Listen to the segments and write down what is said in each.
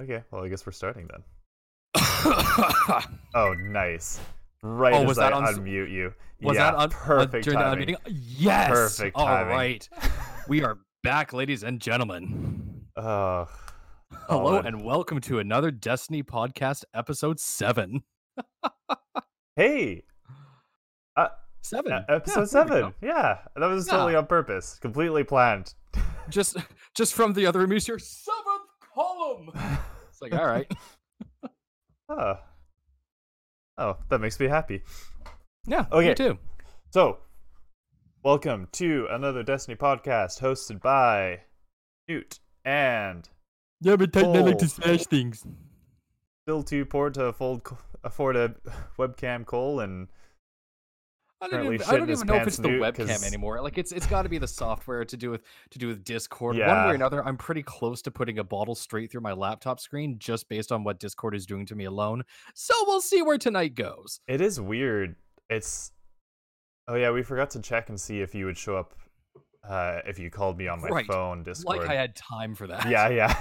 Okay, well, I guess we're starting then. Oh, nice. Right Oh, as was I that on- unmute you. yeah, that on, perfect during timing. the unmuting? Yes. Perfect All timing. right. we are back, ladies and gentlemen. Oh, Hello Solid. and welcome to another Destiny podcast, episode seven. hey, Seven. uh, Yeah, episode we seven. Yeah, that was Yeah. totally on purpose, completely planned. Just, just from the other reviews here, seventh column. It's like, all right. oh. oh, that makes me happy. Yeah. Okay. Me too. So, welcome to another Destiny podcast hosted by Newt and Yeah, but I like to smash things. still too poor to afford afford a webcam Cole and I don't even, I don't even know if it's the webcam 'cause- anymore. Like it's it's got to be the software to do with to do with Discord. One way or another, I'm pretty close to putting a bottle straight through my laptop screen just based on what Discord is doing to me alone. So we'll see where tonight goes. It is weird. It's oh yeah, we forgot to check and see if you would show up uh, if you called me on my Right. phone Discord. Like I had time for that. yeah, yeah.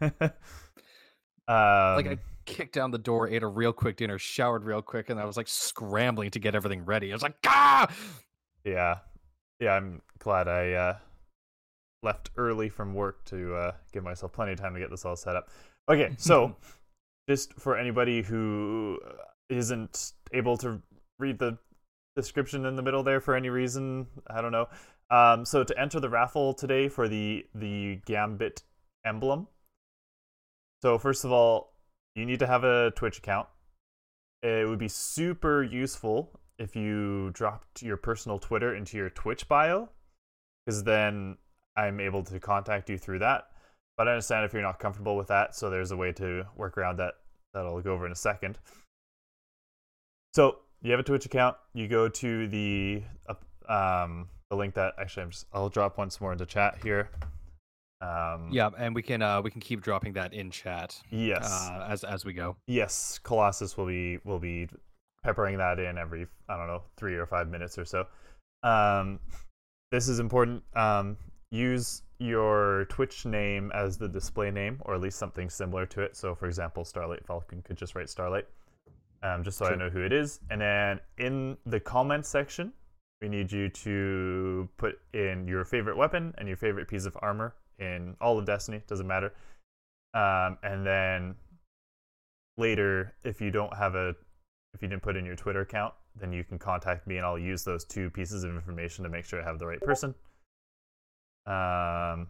um, like I kicked down the door, ate a real quick dinner, showered real quick, and I was like scrambling to get everything ready. I was like, ah! yeah, yeah. I'm glad I uh, left early from work to uh, give myself plenty of time to get this all set up. Okay, so just for anybody who uh, isn't able to read the description in the middle there for any reason, I don't know. Um, so to enter the raffle today for the the Gambit emblem. So first of all, you need to have a Twitch account. It would be super useful if you dropped your personal Twitter into your Twitch bio, because then I'm able to contact you through that. But I understand if you're not comfortable with that, so there's a way to work around that that I'll go over in a second. So you have a Twitch account. You go to the um the link that actually I'm just I'll drop once more into chat here. Um, Yeah, and we can uh we can keep dropping that in chat Yes. uh, as as we go. yes. Colossus will be will be peppering that in every I don't know three or five minutes or so. Um, this is important. Um, use your Twitch name as the display name, or at least something similar to it. So, for example, Starlight Falcon could just write Starlight, um, just so I know who it is. And then in the comment section, we need you to put in your favorite weapon and your favorite piece of armor in all of Destiny. Doesn't matter. Um, and then later, if you don't have a, if you didn't put in your Twitter account, then you can contact me and I'll use those two pieces of information to make sure I have the right person. Um.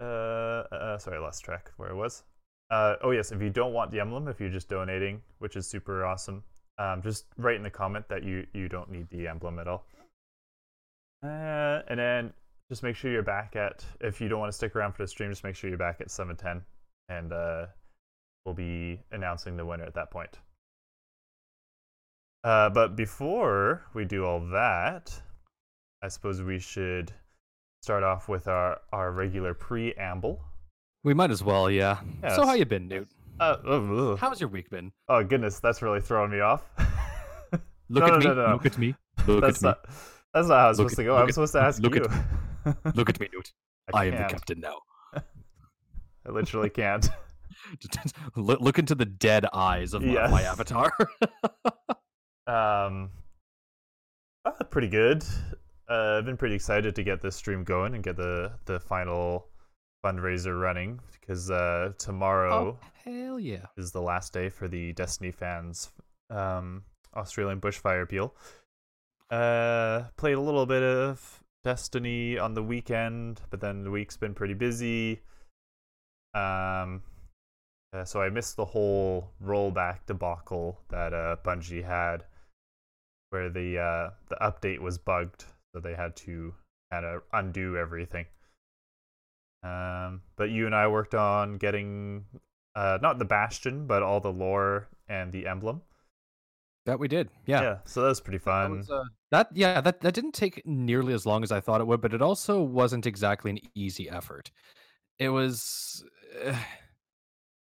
Uh, uh, sorry, I lost track of where I was. Uh, oh yes, if you don't want the emblem, if you're just donating, which is super awesome, um, just write in the comment that you you don't need the emblem at all. Uh, and then just make sure you're back at. If you don't want to stick around for the stream, just make sure you're back at seven ten, and uh, we'll be announcing the winner at that point. Uh, but before we do all that, I suppose we should start off with our, our regular preamble. We might as well, yeah. Yeah, so how you been, Newt? Uh, oh. How's your week been? oh goodness, that's really throwing me off. Look No, at no, me. no. Look at me. Look that's at me. not. That's not how it's supposed at- to go. I'm at- supposed to ask look you. at- Look at me, Newt. I, am the captain now. I literally can't. look, look into the dead eyes of my, Yes. my avatar. Um, uh, pretty good. Uh, I've been pretty excited to get this stream going and get the the final fundraiser running because uh, tomorrow oh, hell yeah. is the last day for the Destiny fans um, Australian bushfire appeal. Uh, played a little bit of Destiny on the weekend, but then the week's been pretty busy. Um, uh, so I missed the whole rollback debacle that uh, Bungie had, where the uh, the update was bugged, so they had to kind of undo everything. Um, but you and I worked on getting uh, not the Bastion, but all the lore and the emblem. That we did. Yeah. so that was pretty That, fun. was, uh, that yeah, that, that didn't take nearly as long as I thought it would, but it also wasn't exactly an easy effort. It was uh,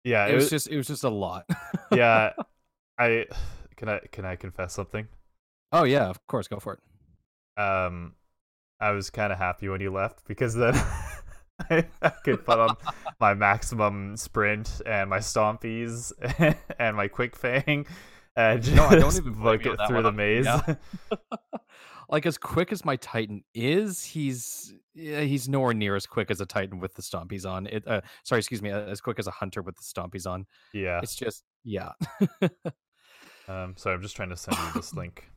yeah, it was just it was just a lot. yeah. I can I can I confess something? oh yeah, of course, go for it. Um, I was kind of happy when you left because then I, I could put on my maximum sprint and my stompies and my quick fang and just No, I don't even blame book it through the I'm- maze. yeah. like as quick as my Titan is, he's yeah, he's nowhere near as quick as a Titan with the stomp he's on. It uh, sorry, excuse me, as quick as a hunter with the stomp he's on. yeah. It's just yeah. Um, so I'm just trying to send you this link.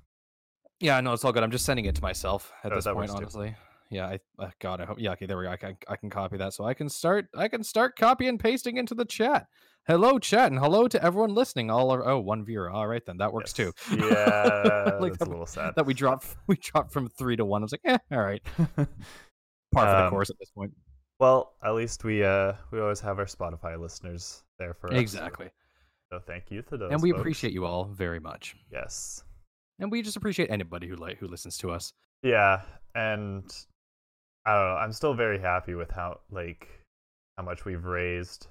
Yeah, no, it's all good. I'm just sending it to myself at Oh, this point, works too. honestly. Yeah, I uh, God, I hope. Yeah, okay, there we go. I can I can copy that, so I can start. I can start copy and pasting into the chat. Hello, chat, and hello to everyone listening. All our oh, one viewer. All right, then that works too. Yeah, Like that's that- a little sad. That we dropped we dropped from three to one. I was like, eh, all right, par for the Um, course at this point. Well, at least we uh we always have our Spotify listeners there for us. Exactly, So thank you to those. and we folks. appreciate you all very much, Yes. and we just appreciate anybody who like who listens to us. Yeah, and I don't know. I'm still very happy with how like how much we've raised.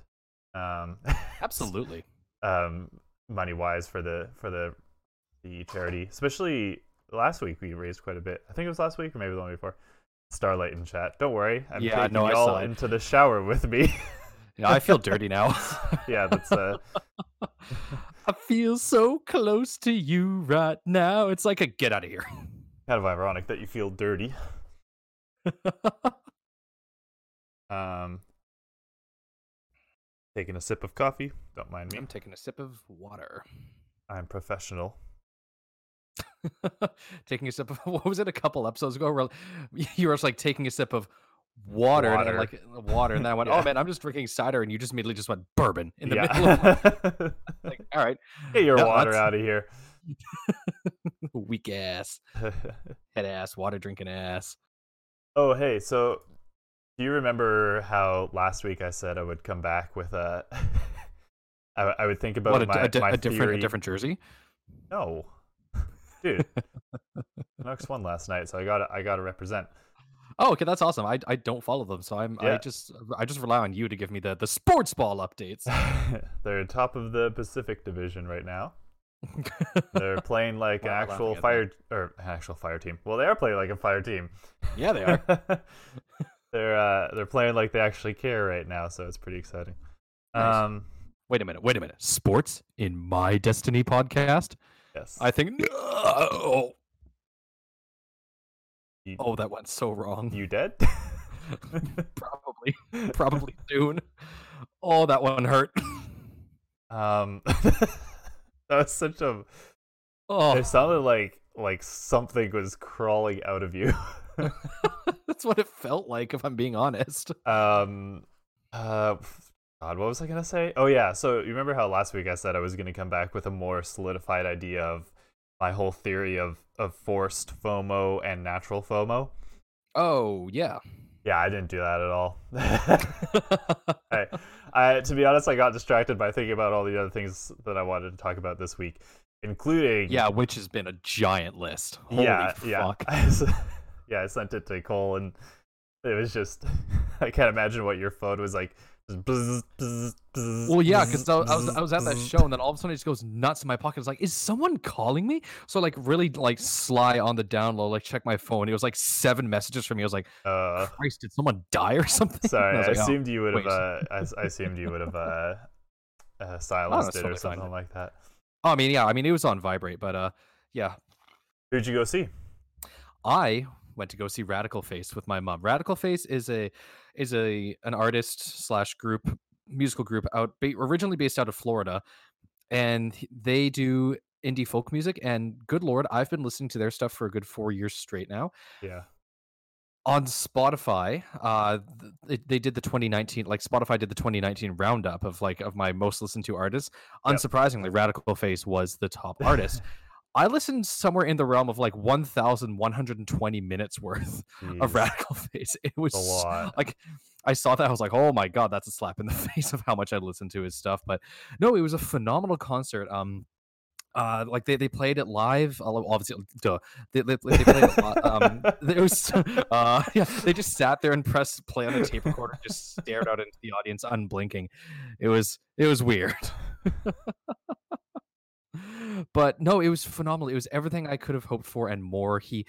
Um, Absolutely. um, money wise for the for the the charity, especially last week we raised quite a bit. I think it was last week or maybe the one before. Starlight in chat. Don't worry, I'm Yeah, taking no, I y'all into the shower with me. Yeah, I feel dirty now. yeah, that's uh I feel so close to you right now. It's like a get out of here. kind of ironic that you feel dirty. Um, taking a sip of coffee. Don't mind me. I'm taking a sip of water. I'm professional. taking a sip of what was it a couple episodes ago where you were just like taking a sip of water, and Water. then like uh, water and then I went, Yeah. Oh man, I'm just drinking cider and you just immediately just went bourbon in the middle of like, all right, Get your Yeah, water that's- out of here. weak ass, head ass, water drinking ass. oh, hey. So, do you remember how last week I said I would come back with a? I, I would think about What a, my, a my a different a different jersey? No, dude. Canucks won last night, so I got to I got to represent. Oh, okay, that's awesome. I I don't follow them, so I'm I just I just rely on you to give me the the sports ball updates. They're top of the Pacific Division right now. They're playing like an actual fire or an actual fire team. Well, they are playing like a fire team. yeah, they are. They're uh, they're playing like they actually care right now, so it's pretty exciting. Nice. Um, Wait a minute. Wait a minute. Sports in my Destiny podcast. yes. I think. No. You- Oh, that went so wrong. you dead? probably, probably soon. Oh, that one hurt. um, that was such a. Oh, It sounded like like something was crawling out of you. that's what it felt like, if I'm being honest. Um, uh, God, what was I gonna say? Oh yeah, so you remember how last week I said I was gonna come back with a more solidified idea of my whole theory of of forced FOMO and natural FOMO. Oh, yeah. Yeah, I didn't do that at all. I, I, to be honest, I got distracted by thinking about all the other things that I wanted to talk about this week, including yeah, which has been a giant list. Holy yeah, fuck. yeah, yeah. I sent it to Cole, and it was just I can't imagine what your phone was like. Bzz, bzz, bzz, Well, yeah, because I, I was I was at that show, and then all of a sudden it just goes nuts in my pocket. It's like, is someone calling me? So like really like sly on the down low, like check my phone. It was like seven messages from me. I was like, Uh, Christ, did someone die or something? sorry, I, like, oh. assumed you would have. Uh, I, I assumed you would have uh, uh, silenced it or something like that. Oh, I mean, yeah, I mean it was on vibrate, but uh, yeah, Who'd you go see? I went to go see Radical Face with my mom. Radical Face is a is a an artist slash group musical group out originally based out of Florida, and they do indie folk music. And good lord, I've been listening to their stuff for a good four years straight now. Yeah. on Spotify, uh, they, they did the 2019, like Spotify did the 2019 roundup of like of my most listened to artists. Yep. Unsurprisingly, Radical Face was the top artist. I listened somewhere in the realm of like 1,120 minutes worth of Radical Face. It was a s- lot. like I saw that I was like, oh my god, that's a slap in the face of how much I listened to his stuff. But no, it was a phenomenal concert. Um, uh, like they, they played it live. Obviously, duh. They, they, they played it. li- Um, it was uh, yeah. They just sat there and pressed play on a tape recorder, and just stared out into the audience, unblinking. It was it was weird. But no, it was phenomenal. It was everything I could have hoped for and more. He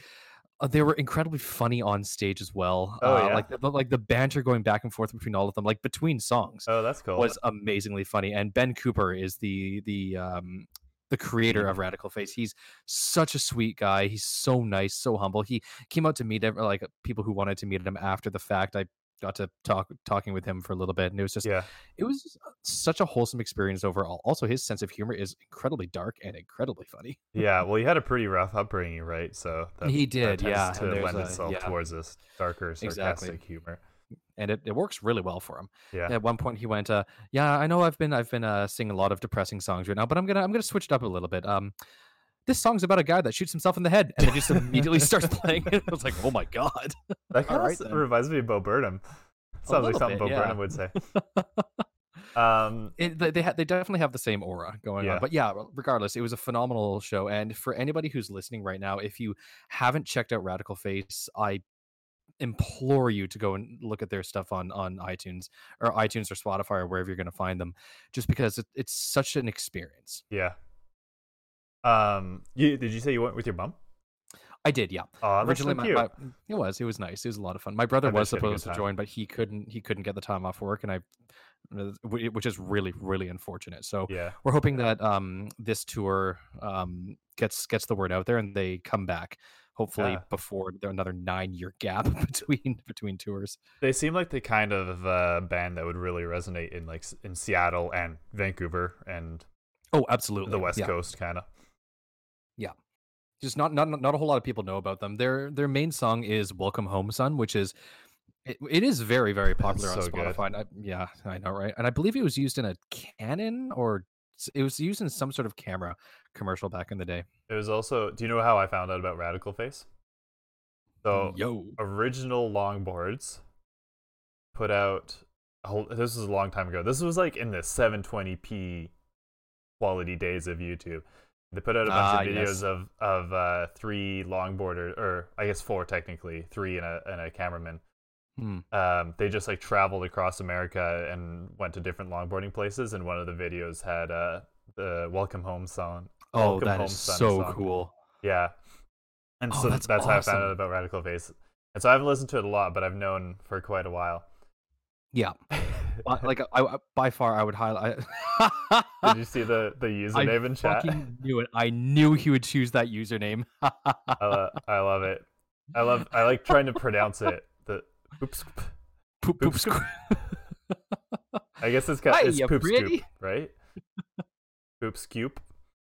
uh, they were incredibly funny on stage as well. Oh, uh, yeah? like the, like the banter going back and forth between all of them, like between songs, Oh, that's cool. was amazingly funny. And Ben Cooper is the the um the creator of Radical Face. He's such a sweet guy. He's so nice, so humble. He came out to meet like people who wanted to meet him after the fact. I got to talk talking with him for a little bit, and it was just yeah. it was such a wholesome experience overall. Also, his sense of humor is incredibly dark and incredibly funny. Yeah, well, he had a pretty rough upbringing, right? So that, He did, yeah, to lend a- itself yeah. towards this darker, Exactly. sarcastic humor. and it, it works really well for him. Yeah, At one point, he went, uh, "Yeah, I know I've been I've been uh, singing a lot of depressing songs right now, but I'm gonna I'm gonna switch it up a little bit. Um, this song's about a guy that shoots himself in the head and then just immediately starts playing it. I was like, oh my god. that kind alright of reminds me of Bo Burnham. Sounds like something bit, Bo yeah. Burnham would say. Um, It, they they, ha- they definitely have the same aura going Yeah. on. But yeah, regardless, it was a phenomenal show. And for anybody who's listening right now, if you haven't checked out Radical Face, I implore you to go and look at their stuff on on iTunes or iTunes or Spotify or wherever you're going to find them, just because it, it's such an experience. yeah. Um, you, did you say you went with your mom? I did, yeah. Oh, Originally, so my, my- it was it was nice. It was a lot of fun. My brother I was you had a good supposed to join, but he couldn't. He couldn't get the time off work, and I, which is really really unfortunate. So yeah, we're hoping that um this tour um gets gets the word out there and they come back hopefully Yeah. before another nine year gap between between tours. they seem like the kind of uh, band that would really resonate in like in Seattle and Vancouver and Oh, absolutely. the West yeah. Coast, kind of. Just not not not a whole lot of people know about them. Their their main song is "Welcome Home, Son," which is it, it is very very popular on so. Spotify. I, yeah, I know, right? And I believe it was used in a Canon or it was used in some sort of camera commercial back in the day. It was also. Do you know how I found out about Radical Face? So Yo, original longboards put out a whole, this was a long time ago this was like in the 720p quality days of youtube they put out a bunch Ah, of videos yes. of of uh, three longboarders or i guess four technically three and a, and a cameraman Hmm. um, they just like traveled across america and went to different longboarding places and one of the videos had uh, the welcome home song oh, Welcome that Home, is so song. cool. yeah. And Oh, so that's that's, how I found out about Radical Face. And so I haven't listened to it a lot, but I've known for quite a while. Yeah, Uh, like I, I by far I would highlight. Did you see the, the username in chat? knew it. I knew he would choose that username. I, lo- I love it. I love. I like trying to pronounce it. The oops. poop, poop, squ- I guess it's got it's poop scoop, right? Poop scoop.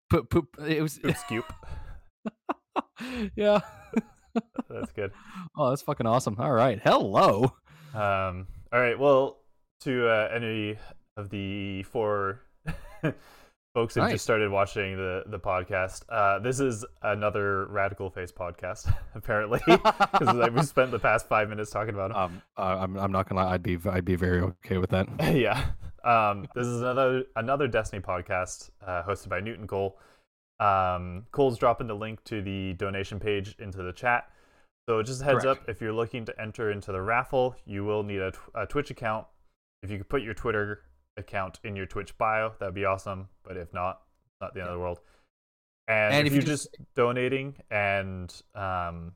poop, poop. It was. Poop scoop. yeah. That's good. Oh, that's fucking awesome. All right. Hello. Um. All right. Well, to uh, any of the four folks that Nice. just started watching the the podcast, uh, this is another Radical Face podcast, apparently, because we spent the past five minutes talking about 'em. Um, uh, I'm, I'm not gonna lie. I'd be, I'd be very okay with that. yeah. Um, this is another another Destiny podcast uh, hosted by Newt and Cole. Um, Cole's dropping the link to the donation page into the chat. So just a heads Correct. up, if you're looking to enter into the raffle, you will need a Twitch account. If you could put your Twitter account in your Twitch bio, that'd be awesome. But if not, not the end of the world. And, And if, if you you're just- just donating and um,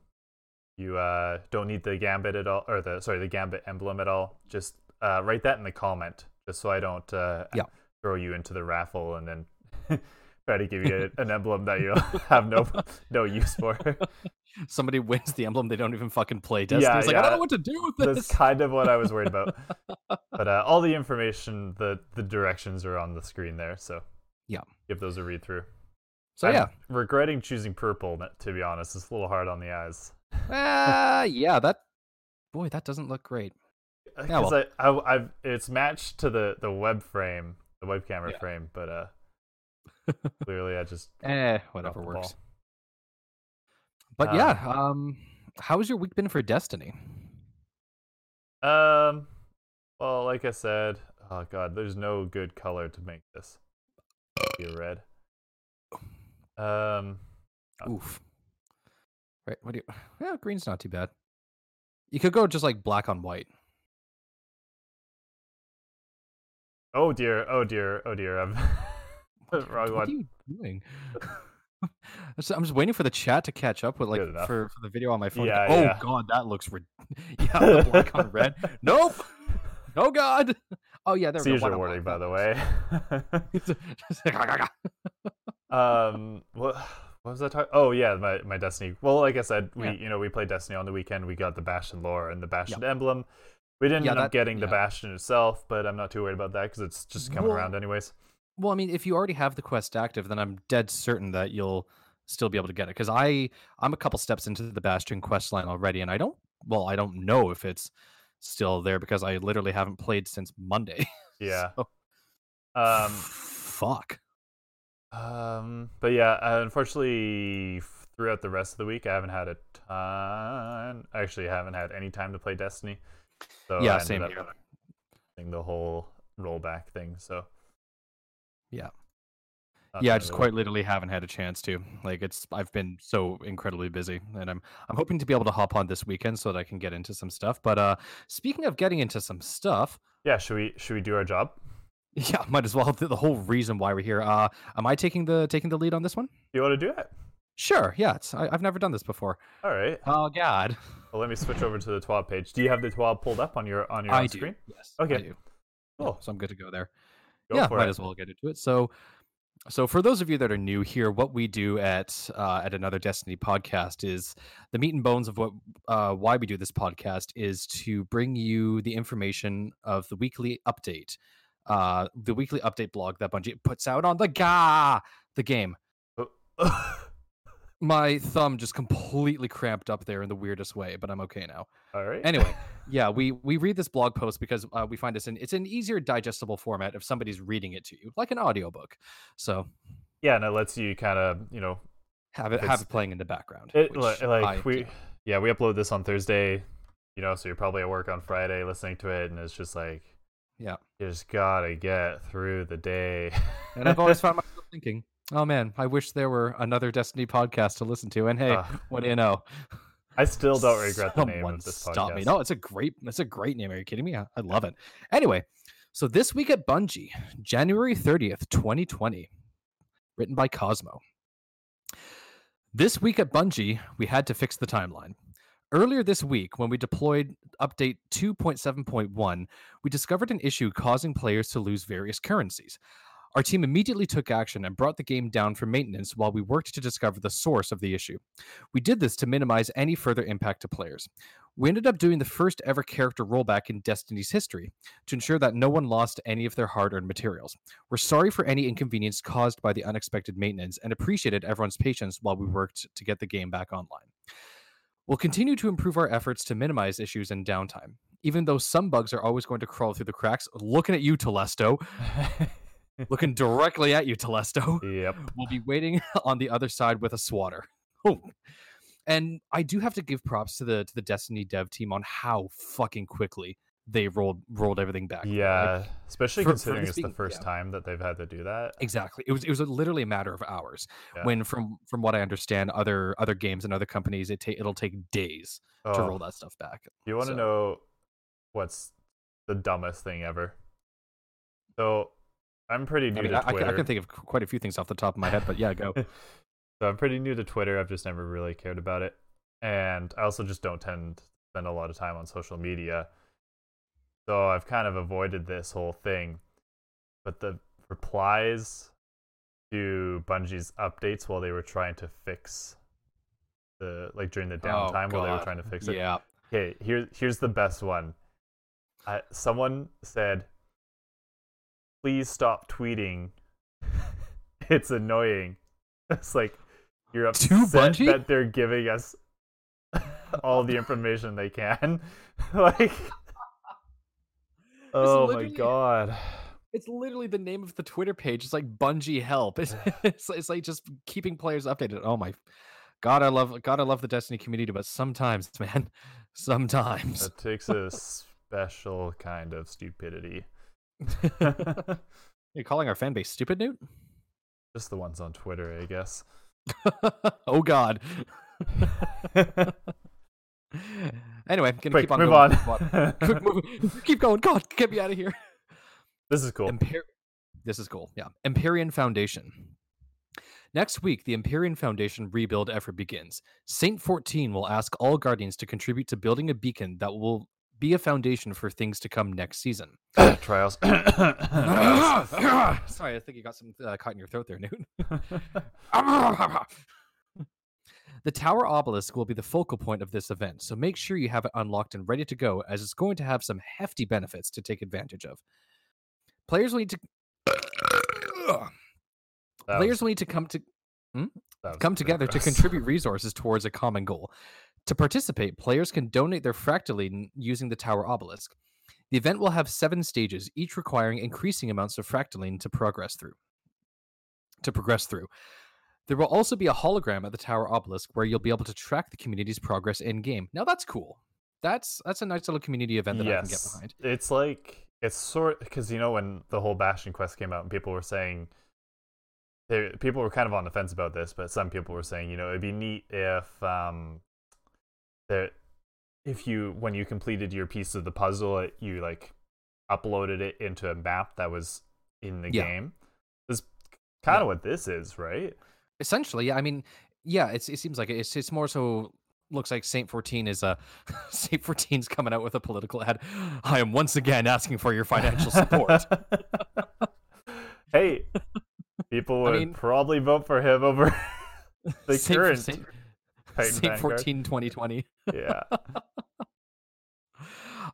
you uh, don't need the gambit at all, or the sorry, the gambit emblem at all, just uh, write that in the comment, just so I don't uh, Yeah. throw you into the raffle and then try to give you an emblem that you have no no use for. Somebody wins the emblem. They don't even fucking play Destiny. Yeah, it's like I don't know what to do with That's this. kind of what I was worried about. But uh, all the information, the the directions are on the screen there, so Yeah. give those a read through. So I'm yeah, regretting choosing purple. To be honest, it's a little hard on the eyes. Ah, yeah. That boy, that doesn't look great. Yeah, Because I, I, I've it's matched to the the web frame, the web camera Yeah. frame, but uh, clearly I just Eh, whatever works. ball. But Um, yeah, um, how's your week been for Destiny? Um, well, like I said, oh god, there's no good color to make this be a red. Um, Oh. Oof. Right. What do you? Yeah, green's not too bad. You could go just like black on white. oh dear, oh dear, oh dear, Wrong What one. are you doing? So I'm just waiting for the chat to catch up with like Good enough. for, for the video on my phone. Yeah, oh yeah. god, that looks rid- yeah, the black on red. Nope. Oh god. Oh yeah, there we go. Seizure White on warning, by the way. Just like, um, what, what was I talking? Oh yeah, my, my Destiny. Well, like I said, we Yeah. you know we played Destiny on the weekend. We got the Bastion lore and the Bastion emblem. We didn't Yeah, end up that- getting the yeah. Bastion itself, but I'm not too worried about that because it's just coming Well, around anyways. Well, I mean, if you already have the quest active, then I'm dead certain that you'll still be able to get it. Because I I'm a couple steps into the Bastion quest line already, and I don't well, I don't know if it's still there because I literally haven't played since Monday. Yeah. So- Um. fuck. Um. But yeah, uh, unfortunately, throughout the rest of the week, I haven't had a ton. I actually haven't had any time to play Destiny. So yeah, ended same here. the whole rollback thing. So. Yeah. yeah, I just really- quite literally haven't had a chance to. Like it's I've been so incredibly busy and I'm I'm hoping to be able to hop on this weekend so that I can get into some stuff. But uh speaking of getting into some stuff, Yeah. Should we should we do our job? yeah, might as well the, the whole reason why we're here. Uh am I taking the taking the lead on this one? Do you want to do it? Sure, yeah, it's, I, I've never done this before. All right. Oh God, Well, let me switch over to the TWAB page. Do you have the TWAB pulled up on your on your I own do. screen? Yes, I Okay. do. Yeah, so I'm good to go there. Go yeah, might it. as well get into it. So, so for those of you that are new here, what we do at uh, at another Destiny podcast is the meat and bones of what uh, why we do this podcast is to bring you the information of the weekly update, uh, the weekly update blog that Bungie puts out on the ga the game. My thumb just completely cramped up there in the weirdest way, but I'm okay now. All right. Anyway, yeah, we we read this blog post because uh, we find it's an it's an easier digestible format if somebody's reading it to you, like an audiobook. So yeah, and it lets you kind of you know have it have it playing in the background. it like, I we do. yeah we upload this on Thursday, you know, so you're probably at work on Friday listening to it, and it's just like yeah, you just gotta get through the day. and I've always found myself thinking, oh man, I wish there were another Destiny podcast to listen to. And hey, Ugh. what do you know? I still don't regret the name of this podcast. stop me. No, it's a great it's a great name. Are you kidding me? I, I love it. Anyway, so this week at Bungie, January 30th, 2020, written by Cosmo. This week at Bungie, we had to fix the timeline. Earlier this week, when we deployed update 2.7.1, we discovered an issue causing players to lose various currencies. Our team immediately took action and brought the game down for maintenance while we worked to discover the source of the issue. We did this to minimize any further impact to players. We ended up doing the first ever character rollback in Destiny's history to ensure that no one lost any of their hard earned materials. We're sorry for any inconvenience caused by the unexpected maintenance and appreciated everyone's patience while we worked to get the game back online. We'll continue to improve our efforts to minimize issues and downtime. Even though some bugs are always going to crawl through the cracks, looking at you, Telesto, looking directly at you, Telesto yep. We'll be waiting on the other side with a swatter. Oh. And I do have to give props to the to the Destiny dev team on how fucking quickly they rolled rolled everything back. Like, Yeah, especially for- for considering this it's the first yeah. time that they've had to do that. exactly. It was it was a, literally a matter of hours. Yeah. When from from what I understand, other other games and other companies, it ta- it'll take days to Oh, roll that stuff back. You want to So- know what's the dumbest thing ever? So, I'm pretty I new mean, to I, I Twitter. I, can think of quite a few things off the top of my head, but yeah, go. so I'm pretty new to Twitter. I've just never really cared about it, and I also just don't tend to spend a lot of time on social media. So I've kind of avoided this whole thing. But the replies to Bungie's updates while they were trying to fix the like during the downtime while they were Oh, trying to fix it. yeah. Okay, here, here's the best one. Uh, someone said, "Please stop tweeting. it's annoying." It's like you're upset Bungie? that they're giving us all the information they can. like, oh my god. It's literally the name of the Twitter page. It's like Bungie help. It's, it's it's like just keeping players updated. Oh my God, I love God, I love the Destiny community, but sometimes, man, sometimes. It takes a special kind of stupidity. You're calling our fan base stupid, Newt? Just the ones on Twitter, I guess. oh God. anyway, gonna Quick, keep on move going. on. Quick move. Keep going. God, get me out of here. This is cool. Emper- this is cool. Yeah. Empyrean Foundation. Next week, the Empyrean Foundation rebuild effort begins. Saint 14 will ask all Guardians to contribute to building a beacon that will be a foundation for things to come next season. Trials. Sorry, I think you got some uh, caught in your throat there, Newt. the Tower Obelisk will be the focal point of this event, so make sure you have it unlocked and ready to go, as it's going to have some hefty benefits to take advantage of. Players will need to players will need to come to was come together to contribute resources towards a common goal. To participate, players can donate their fractaline using the Tower Obelisk. The event will have seven stages, each requiring increasing amounts of fractaline to progress through. To progress through. There will also be a hologram at the Tower Obelisk where you'll be able to track the community's progress in game. Now that's cool. That's that's a nice little community event that I can get yes, behind. it's like it's sort because you know when the whole Bastion quest came out and people were saying, they, people were kind of on the fence about this, but some people were saying, you know, it'd be neat if um, that if you when you completed your piece of the puzzle, it, you like uploaded it into a map that was in the Yeah. game. That's kind of Yeah. what this is, right? Essentially, yeah. I mean, yeah. It's it seems like it's it's more so looks like Saint Fourteen is uh, a Saint 14's coming out with a political ad. I am once again asking for your financial support. hey, people I would mean- probably vote for him over the Saint, current Saint, Titan Saint Vanguard. 14 2020. Yeah.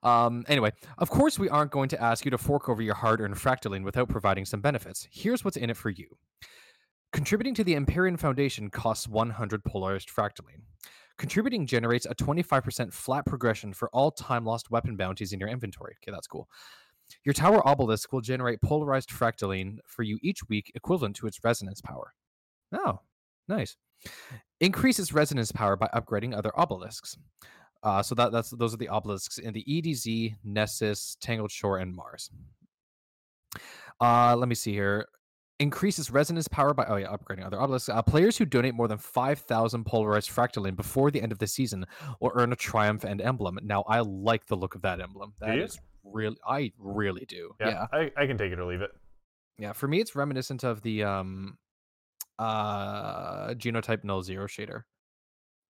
Um, anyway, of course, we aren't going to ask you to fork over your hard earned fractaline without providing some benefits. Here's what's in it for you. Contributing to the Empyrean Foundation costs 100 polarized fractaline. Contributing generates a 25% flat progression for all time lost weapon bounties in your inventory. Okay, that's cool. Your Tower Obelisk will generate polarized fractaline for you each week, equivalent to its resonance power. Oh, nice. Increases resonance power by upgrading other obelisks. Uh, so that that's those are the obelisks in the EDZ, Nessus, Tangled Shore, and Mars. Uh, let me see here. Increases resonance power by oh yeah, upgrading other obelisks. Uh, players who donate more than five thousand polarized fractaline before the end of the season will earn a triumph and emblem. Now I like the look of that emblem. That is really I really do. Yeah. yeah. I, I can take it or leave it. Yeah, for me, it's reminiscent of the um, uh, genotype null zero shader.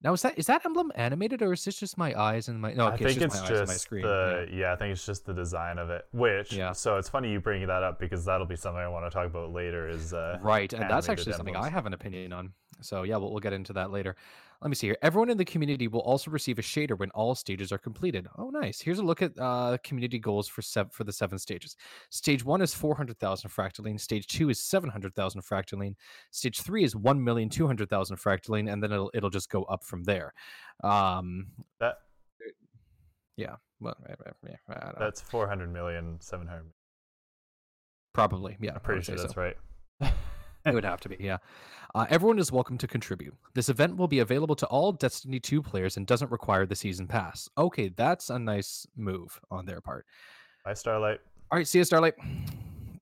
Now, is that is that emblem animated or is this just my eyes and my? No, okay, I think it's it's just my eyes and my screen. the yeah. I think it's just the design of it. Which Yeah. so it's funny you bringing that up because that'll be something I want to talk about later. Is uh Right, and that's actually something I have an opinion on. So yeah, we'll, we'll get into that later. Let me see here. Everyone in the community will also receive a shader when all stages are completed. Oh, nice. Here's a look at uh, community goals for sev- for the seven stages. Stage one is four hundred thousand fractaline. Stage two is seven hundred thousand fractaline. Stage three is one million two hundred thousand fractaline, and then it'll it'll just go up from there. Um, that yeah. Well, yeah, I don't know. that's four hundred million, seven hundred. probably yeah. I'm pretty sure say so. that's right. It would have to be, yeah. Uh, everyone is welcome to contribute. This event will be available to all Destiny 2 players and doesn't require the season pass. Okay, that's a nice move on their part. Bye, Starlight. All right, see you, Starlight.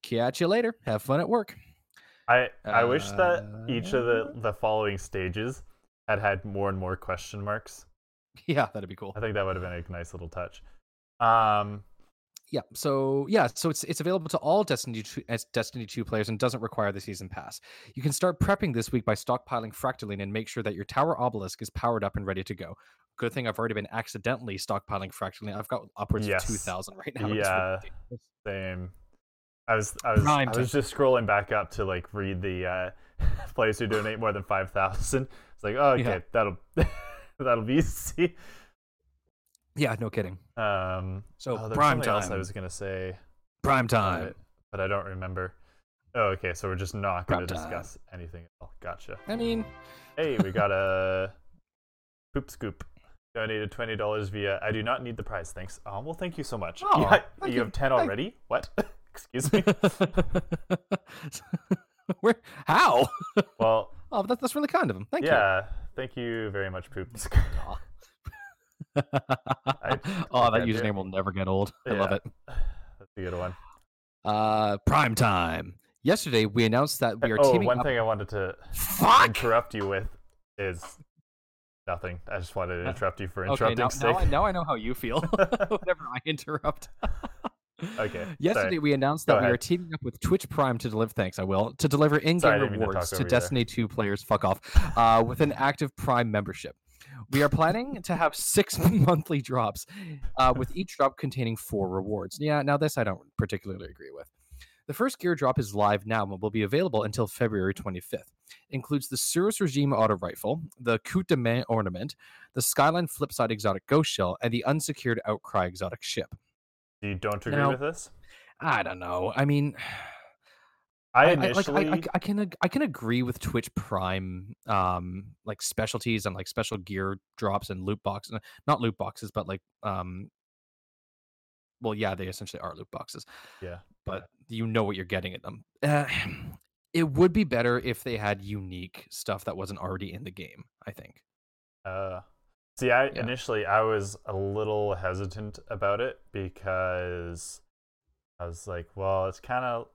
Catch you later. Have fun at work. I I wish that each of Uh, the the following stages had had more and more question marks. Yeah, that'd be cool. I think that would have been a nice little touch. Um, Yeah, so yeah, so it's it's available to all Destiny 2, as Destiny 2 players and doesn't require the season pass. You can start prepping this week by stockpiling fractaline and make sure that your tower obelisk is powered up and ready to go. Good thing I've already been accidentally stockpiling fractaline. I've got upwards Yes. of 2000 right now. Yeah. same. I was I was Prime I was just scrolling back up to like read the uh, players who donate more than five thousand. It's like, oh, okay, Yeah. that'll that'll be easy. Yeah, no kidding. Um, So oh, prime time. I was gonna say, Prime time. it, but I don't remember. Oh, okay, so we're just not going to Prime time. discuss anything. Oh, gotcha. I mean, Hey, we got a poop scoop. Donated twenty dollars via. I do not need the prize, thanks. Oh well, thank you so much. Oh, yeah, you you. have ten already. What? Excuse me. where? How? well, Oh, that, that's really kind of him. Thank you. yeah. Thank you very much, poop. oh, that can't it. username will never get old. I love it. That's a good one. Uh, prime time. Yesterday, we announced that we are oh, teaming one up. thing I wanted to Fuck. interrupt you with is nothing. I just wanted to interrupt you for Okay, now, interrupting now, I, now I know how you feel whenever I interrupt. Okay. Yesterday, sorry. we announced Go that we are teaming up with Twitch Prime to deliver. Thanks, I will to deliver in-game Sorry, to rewards to there. Destiny 2 players. Fuck off. Uh, with an active Prime membership. We are planning to have six monthly drops, uh, with each drop containing four rewards. Yeah, now this I don't particularly agree with. The first gear drop is live now and will be available until February 25th. Includes the Cirrus Regime auto rifle, the Coup de Main ornament, the Skyline Flipside exotic ghost shell, and the unsecured Outcry exotic ship. You don't agree Now- with this? I don't know. I mean, I I, I- initially. like I, I, I can I can agree with Twitch Prime, um, like specialties and like special gear drops and loot boxes, not loot boxes, but like um, well, yeah, they essentially are loot boxes, yeah. but you know what you're getting at them. Uh, it would be better if they had unique stuff that wasn't already in the game. I think. Uh, see, I Yeah. initially I was a little hesitant about it because I was like, well, it's kind of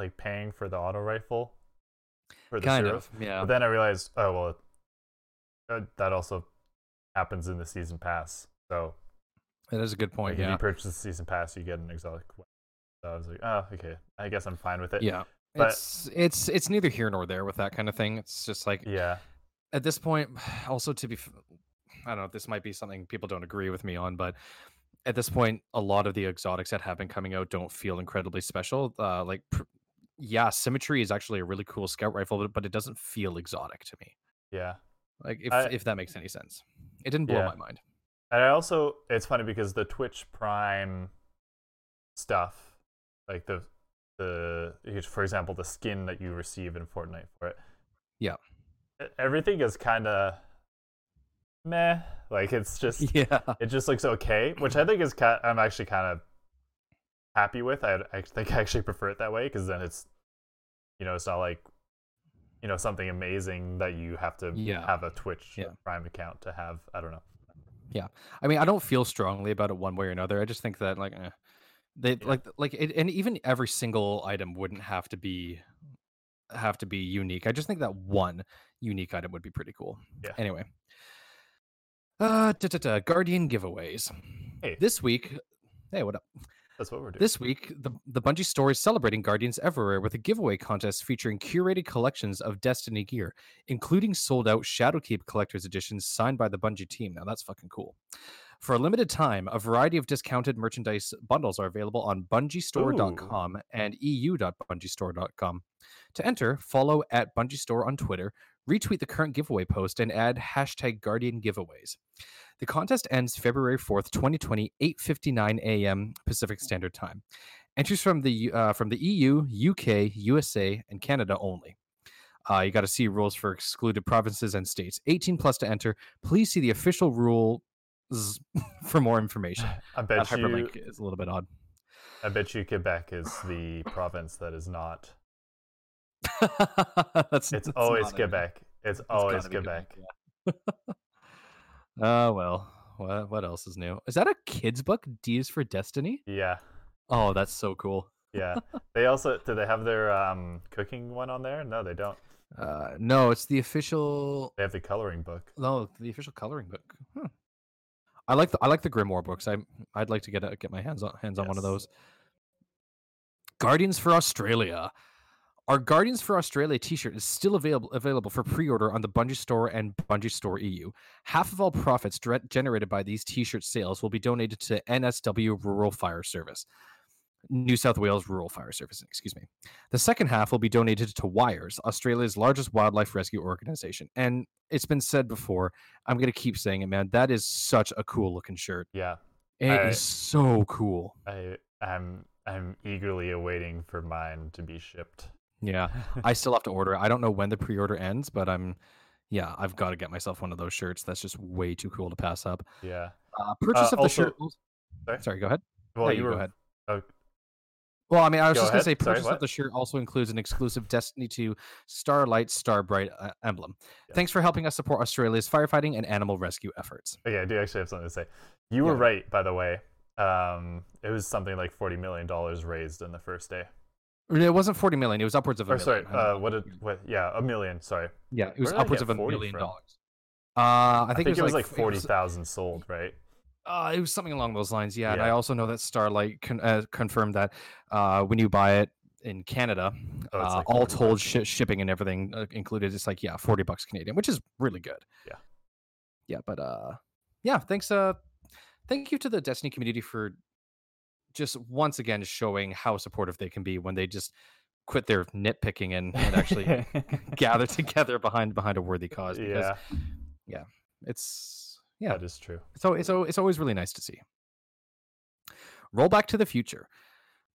like paying for the auto rifle for the Kind of, yeah. But then I realized, oh well, uh, that also happens in the season pass. So That is a good like, point. if you purchase the season pass, you get an exotic. weapon. So I was like, oh, okay, I guess I'm fine with it. yeah. but- it's it's it's neither here nor there with that kind of thing. It's just like Yeah. at this point also to be f- i don't know this might be something people don't agree with me on but at this point a lot of the exotics that have been coming out don't feel incredibly special uh like pr- yeah symmetry is actually a really cool scout rifle but, but it doesn't feel exotic to me Yeah. like if I- if that makes any sense it didn't blow Yeah. my mind And I also, it's funny because the Twitch Prime stuff, like the the, for example, the skin that you receive in Fortnite for it. Yeah. Everything is kind of meh. Like it's just, yeah it just looks okay, which I think is kind. I'm actually kind of happy with. I, I think I actually prefer it that way because then it's, you know, it's not like, you know, something amazing that you have to Yeah. have a Twitch Yeah. Prime account to have. I don't know. Yeah, I mean, I don't feel strongly about it one way or another. I just think that like eh, they Yeah. like like it, and even every single item wouldn't have to be have to be unique. I just think that one unique item would be pretty cool. Yeah. Anyway, uh, da, da, da, Guardian giveaways. Hey. This week, hey, what up? That's what we're doing. This week, the, the Bungie store is celebrating Guardians Everywhere with a giveaway contest featuring curated collections of Destiny gear, including sold out Shadowkeep collector's editions signed by the Bungie team. Now, that's fucking cool. For a limited time, a variety of discounted merchandise bundles are available on bungiestore.com and eu.bungiestore.com. To enter, follow at Bungie Store on Twitter, retweet the current giveaway post, and add hashtag Guardian Giveaways. The contest ends February 4th, 2020, 8:59 a.m. Pacific Standard Time. Entries from the uh, from the EU, UK, USA, and Canada only. Uh, you got to see rules for excluded provinces and states. 18 plus to enter. Please see the official rules for more information. I That bet you. hyperlink is a little bit odd. I bet you Quebec is the province that is not. that's, It's that's always. Quebec. It's It's always gotta Quebec. yeah. Oh well. What what else is new? Is that a kids book? D is for Destiny. Yeah, Oh, that's so cool. yeah. they also do they have their um cooking one on there? No, they don't. Uh, no, it's the official. They have the coloring book. No, the official coloring book. Huh. I like the I like the Grimoire books. I I'd like to get a, get my hands on hands on one of those. Guardians for Australia. Our Guardians for Australia T-shirt is still available available for pre-order on the Bungie Store and Bungie Store EU. Half of all profits generated by these T-shirt sales will be donated to NSW Rural Fire Service, New South Wales Rural Fire Service. Excuse me. The second half will be donated to Wires, Australia's largest wildlife rescue organization. And it's been said before. I'm gonna keep saying it, man. That is such a cool looking shirt. Yeah, It is I- so cool. I I'm I'm eagerly awaiting for mine to be shipped. Yeah. I still have to order it. I don't know when the pre-order ends, but I'm yeah, I've got to get myself one of those shirts. That's just way too cool to pass up. yeah. Uh, purchase Uh, of the shirt. Sorry? Sorry? go ahead. Well, No, you, you were go ahead. oh, Well, I mean, I was Go just gonna ahead. say, Sorry, purchase of the shirt also includes an exclusive Destiny 2 Starlight Starbright uh, emblem. Yeah. Thanks for helping us support Australia's firefighting and animal rescue efforts. okay. I do actually have something to say. You were right, by the way. Um, it was something like forty million dollars raised in the first day. It wasn't 40 million; it was upwards of a Or million. sorry, uh, what did what? Yeah, a million. Sorry, Yeah, it was Where did I upwards of a million from? dollars. Uh, I I think, think, it was like forty thousand sold, right? Uh, it was something along those lines, yeah. And I also know that Starlight con- uh, confirmed that uh, when you buy it in Canada, Oh, uh, like all told, shi shipping and everything uh, included, it's like yeah, forty bucks Canadian, which is really good. Yeah. yeah. But uh, yeah, thanks. Uh, thank you to the Destiny community for just once again showing how supportive they can be when they just quit their nitpicking and, and actually gather together behind behind a worthy cause. Because yeah, it's yeah, that is true. so it's it's always really nice to see. Roll back to the future.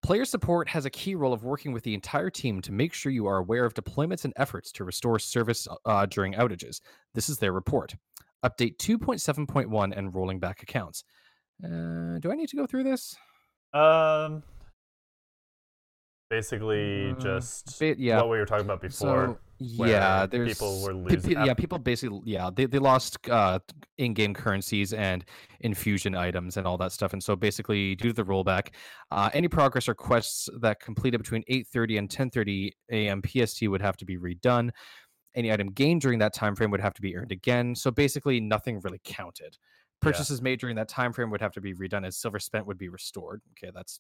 Player support has a key role of working with the entire team to make sure you are aware of deployments and efforts to restore service uh, during outages. This is their report. Update 2.7.1 and rolling back accounts. Uh, do I need to go through this? Um, basically Uh, just Ba- yeah. what we were talking about before. So yeah, there's people were pe- pe- losing- yeah, people basically yeah they, they lost uh, in-game currencies and infusion items and all that stuff, and so basically due to the rollback, uh, any progress or quests that completed between 8:30 and 10:30 a.m. PST would have to be redone. Any item gained during that time frame would have to be earned again. So basically, nothing really counted. Yeah. Purchases made during that time frame would have to be redone, as silver spent would be restored. Okay, that's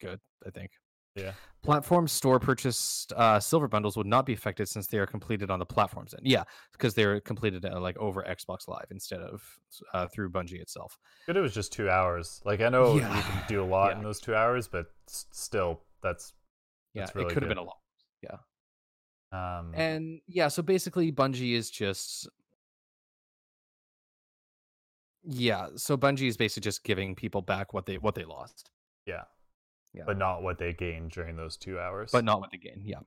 good, I think. Yeah. Platform store purchased uh, silver bundles would not be affected since they are completed on the platforms end. Yeah, because they're completed uh, like over Xbox Live instead of uh, through Bungie itself. Good, it was just two hours. Like I know you can do a lot Yeah. in those two hours, but still, that's Yeah, really it could have been a lot. Yeah. Um, And yeah, so basically Bungie is just yeah, so Bungie is basically just giving people back what they what they lost, yeah, Yeah. but not what they gained during those two hours. but not what they gained, Yeah.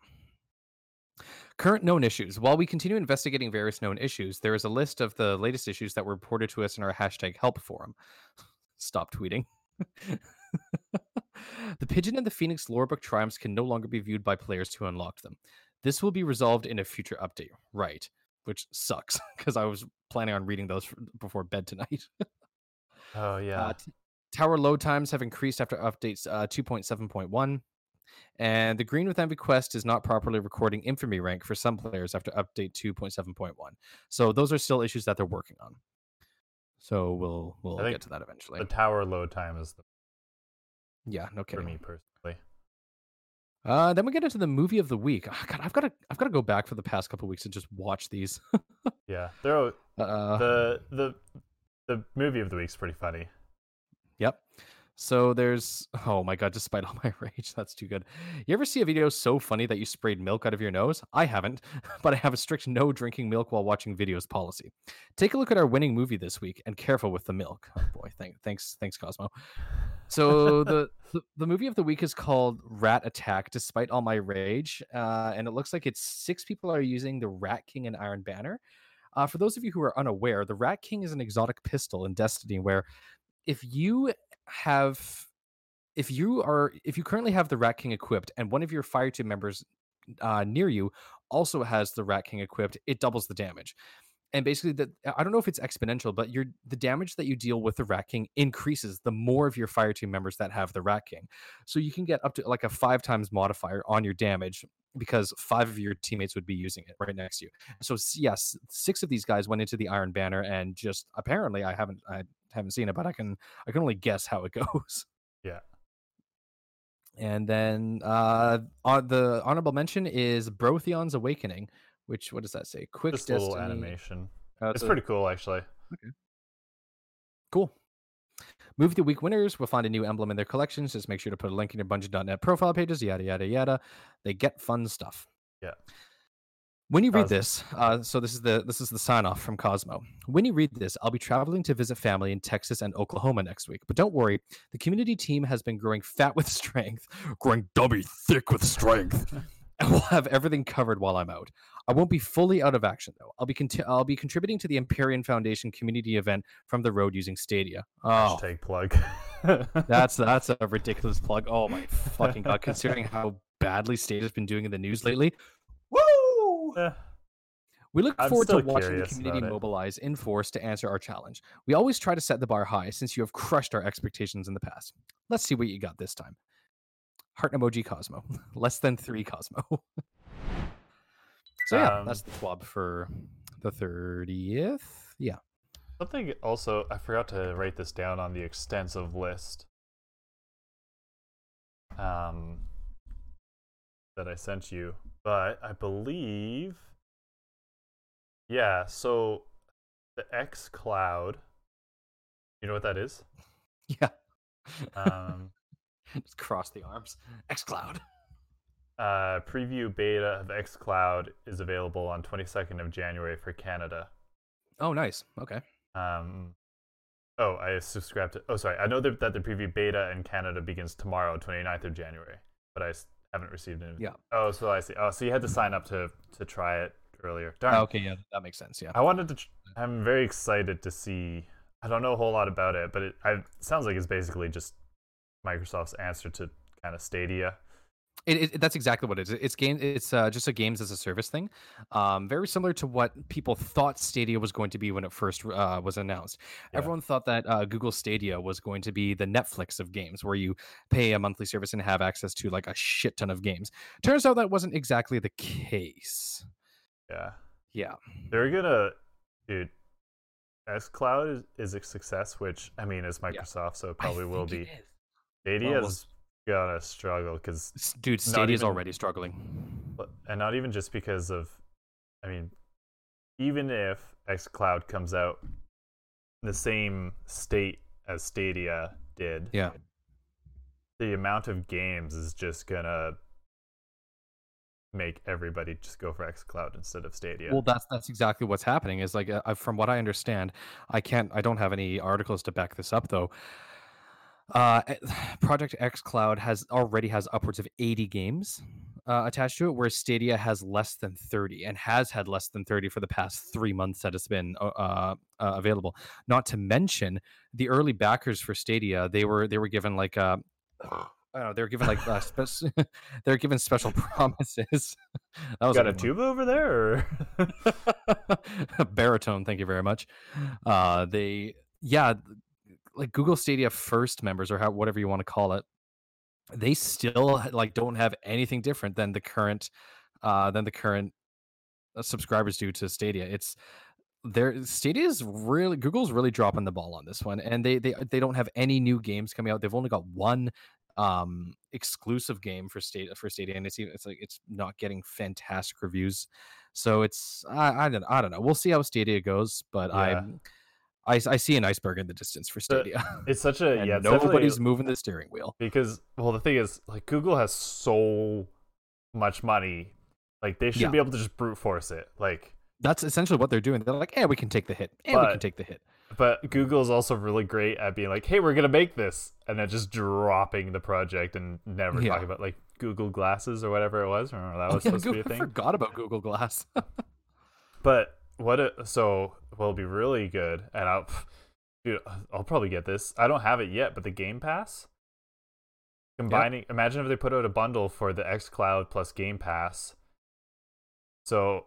Current known issues. While we continue investigating various known issues, there is a list of the latest issues that were reported to us in our hashtag help forum. Stop tweeting. the Pigeon and the Phoenix lorebook triumphs can no longer be viewed by players who unlocked them. This will be resolved in a future update. Right. Which sucks because I was planning on reading those before bed tonight. oh yeah, Uh, t- tower load times have increased after updates uh, 2.7.1. And the Green with Envy quest is not properly recording infamy rank for some players after update 2.7.1. So those are still issues that they're working on. So we'll we'll get to that eventually. the tower load time is the, yeah, no kidding for me personally. Uh, then we get into the movie of the week. Oh, God, I've got to I've got to go back for the past couple weeks and just watch these. Yeah, are- uh, the the the movie of the week's pretty funny. Yep. So there's oh my god, despite all my rage, that's too good. You ever see a video so funny that you sprayed milk out of your nose? I haven't, but I have a strict no drinking milk while watching videos policy. Take a look at our winning movie this week and careful with the milk. Oh boy, thank, thanks, thanks, Cosmo. So the, the the movie of the week is called Rat Attack. Despite all my rage, uh, and it looks like it's six people are using the Rat King and Iron Banner. Uh, for those of you who are unaware, the Rat King is an exotic pistol in Destiny where if you have if you are if you currently have the rat king equipped and one of your fire team members uh, near you also has the rat king equipped it doubles the damage. And basically that i don't know if it's exponential but your the damage that you deal with the rat king increases the more of your fire team members that have the rat king. So you can get up to like a five times modifier on your damage because five of your teammates would be using it right next to you. So yes six of these guys went into the iron banner and just apparently i haven't i haven't seen it but i can i can only guess how it goes Yeah. and then uh on the honorable mention is Brotheon's Awakening, which what does that say? Quick Just a little animation. Oh, It's a- pretty cool, actually. Okay. cool. Move the week winners will find a new emblem in their collections. Just make sure to put a link in your Bungie.net profile pages. Yada yada yada. They get fun stuff. Yeah. When you read Cosmo. this, uh, so this is the this is the sign off from Cosmo. When you read this, I'll be traveling to visit family in Texas and Oklahoma next week. But don't worry, the community team has been growing fat with strength, growing dummy thick with strength, and we'll have everything covered while I'm out. I won't be fully out of action though. I'll be conti- I'll be contributing to the Empyrean Foundation community event from the road using Stadia. Oh, Hashtag plug. that's that's a ridiculous plug. Oh my fucking god! Considering how badly Stadia's been doing in the news lately, woo! Eh, We look I'm forward to watching the community mobilize in force to answer our challenge. We always try to set the bar high since you have crushed our expectations in the past. Let's see what you got this time. Heart emoji Cosmo. Less than three Cosmo. so yeah, Um, that's the twab for the 30th. Yeah. Something also, I forgot to write this down on the extensive list um, that I sent you, but I believe, yeah. So the X Cloud, you know what that is? Yeah. Um, Just cross the arms. X Cloud. uh, preview beta of X Cloud is available on 22nd of January for Canada. Oh, nice. Okay. Um, oh, I subscribed to. Oh, sorry. I know that, that the preview beta in Canada begins tomorrow, 29th of January, but I haven't received it. Yeah. Oh, so I see. Oh, so you had to mm-hmm. sign up to to try it earlier. Darn. Ah, okay, yeah, that makes sense. Yeah. I wanted to. Tr- I'm very excited to see. I don't know a whole lot about it, but it, I, it sounds like it's basically just Microsoft's answer to kind of Stadia. It, it, that's exactly what it is. It's game. It's uh, just a games as a service thing, um, very similar to what people thought Stadia was going to be when it first uh, was announced. Yeah. Everyone thought that uh, Google Stadia was going to be the Netflix of games, where you pay a monthly service and have access to like a shit ton of games. Turns out that wasn't exactly the case. Yeah. Yeah, They're gonna, dude. xCloud is, is a success, which I mean, is Yeah. Microsoft, so it probably will be. Stadia is gonna struggle because, Dude, Stadia's even- already struggling. and not even just because of, I mean, even if xCloud comes out in the same state as Stadia did, Yeah. the amount of games is just gonna make everybody just go for xCloud instead of Stadia. Well, that's that's exactly what's happening. Is like, uh, from what I understand, I can't, I don't have any articles to back this up though. Uh, eh, Project X Cloud has already has upwards of eighty games uh, attached to it, whereas Stadia has less than thirty, and has had less than thirty for the past three months that it's been uh, uh, uh, available. Not to mention the early backers for Stadia, they were they were given like. Uh, I don't know. They were given like uh, spec- they're given special promises. that was got a good tuba over there? Baritone thank you very much uh they yeah like google stadia first members or how whatever you want to call it they still like don't have anything different than the current uh than the current uh, subscribers do to stadia it's their stadia is really google's really dropping the ball on this one and they they they don't have any new games coming out they've only got one um exclusive game for stadia for stadia and it's even it's like it's not getting fantastic reviews so it's I, I don't I don't know. We'll see how Stadia goes, but Yeah. I'm I, I see an iceberg in the distance for Stadia. It's such a yeah. Nobody's moving the steering wheel. because well, the thing is, like Google has so much money, like they should Yeah. be able to just brute force it. Like, That's essentially what they're doing. They're like, "Yeah, we can take the hit. And we can take the hit." but Google is also really great at being like, hey, we're gonna make this, and then just dropping the project and never Yeah. talking about like Google Glasses or whatever it was. Remember that oh, was Yeah, supposed to be a Google- I thing. forgot about Google Glass. But what it so will be really good, and I'll dude, I'll probably get this. I don't have it yet, but the Game Pass combining. Imagine if they put out a bundle for the X Cloud plus Game Pass. So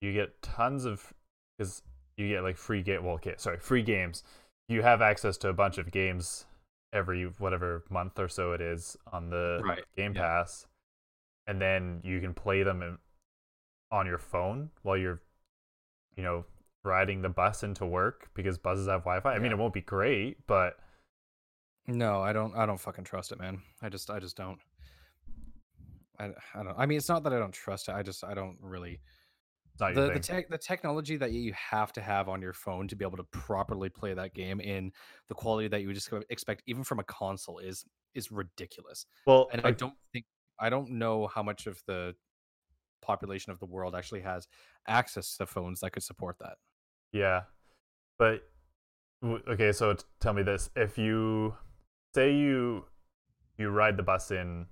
you get tons of because you get like free game. Well, okay, sorry, free games. You have access to a bunch of games every whatever month or so it is on the Right, Game yeah. Pass, and then you can play them in, on your phone while you're, you know, riding the bus into work because buses have Wi-Fi. I mean, it won't be great, but no, I don't. I don't fucking trust it, man. I just, I just don't. I, I don't. I mean, it's not that I don't trust it. I just, I don't really. the the, thing. the technology that you have to have on your phone to be able to properly play that game in the quality that you would just expect even from a console is is ridiculous well, and i like, don't think i don't know how much of the population of the world actually has access to phones that could support that yeah, but okay. So t- tell me this: if you say you you ride the bus in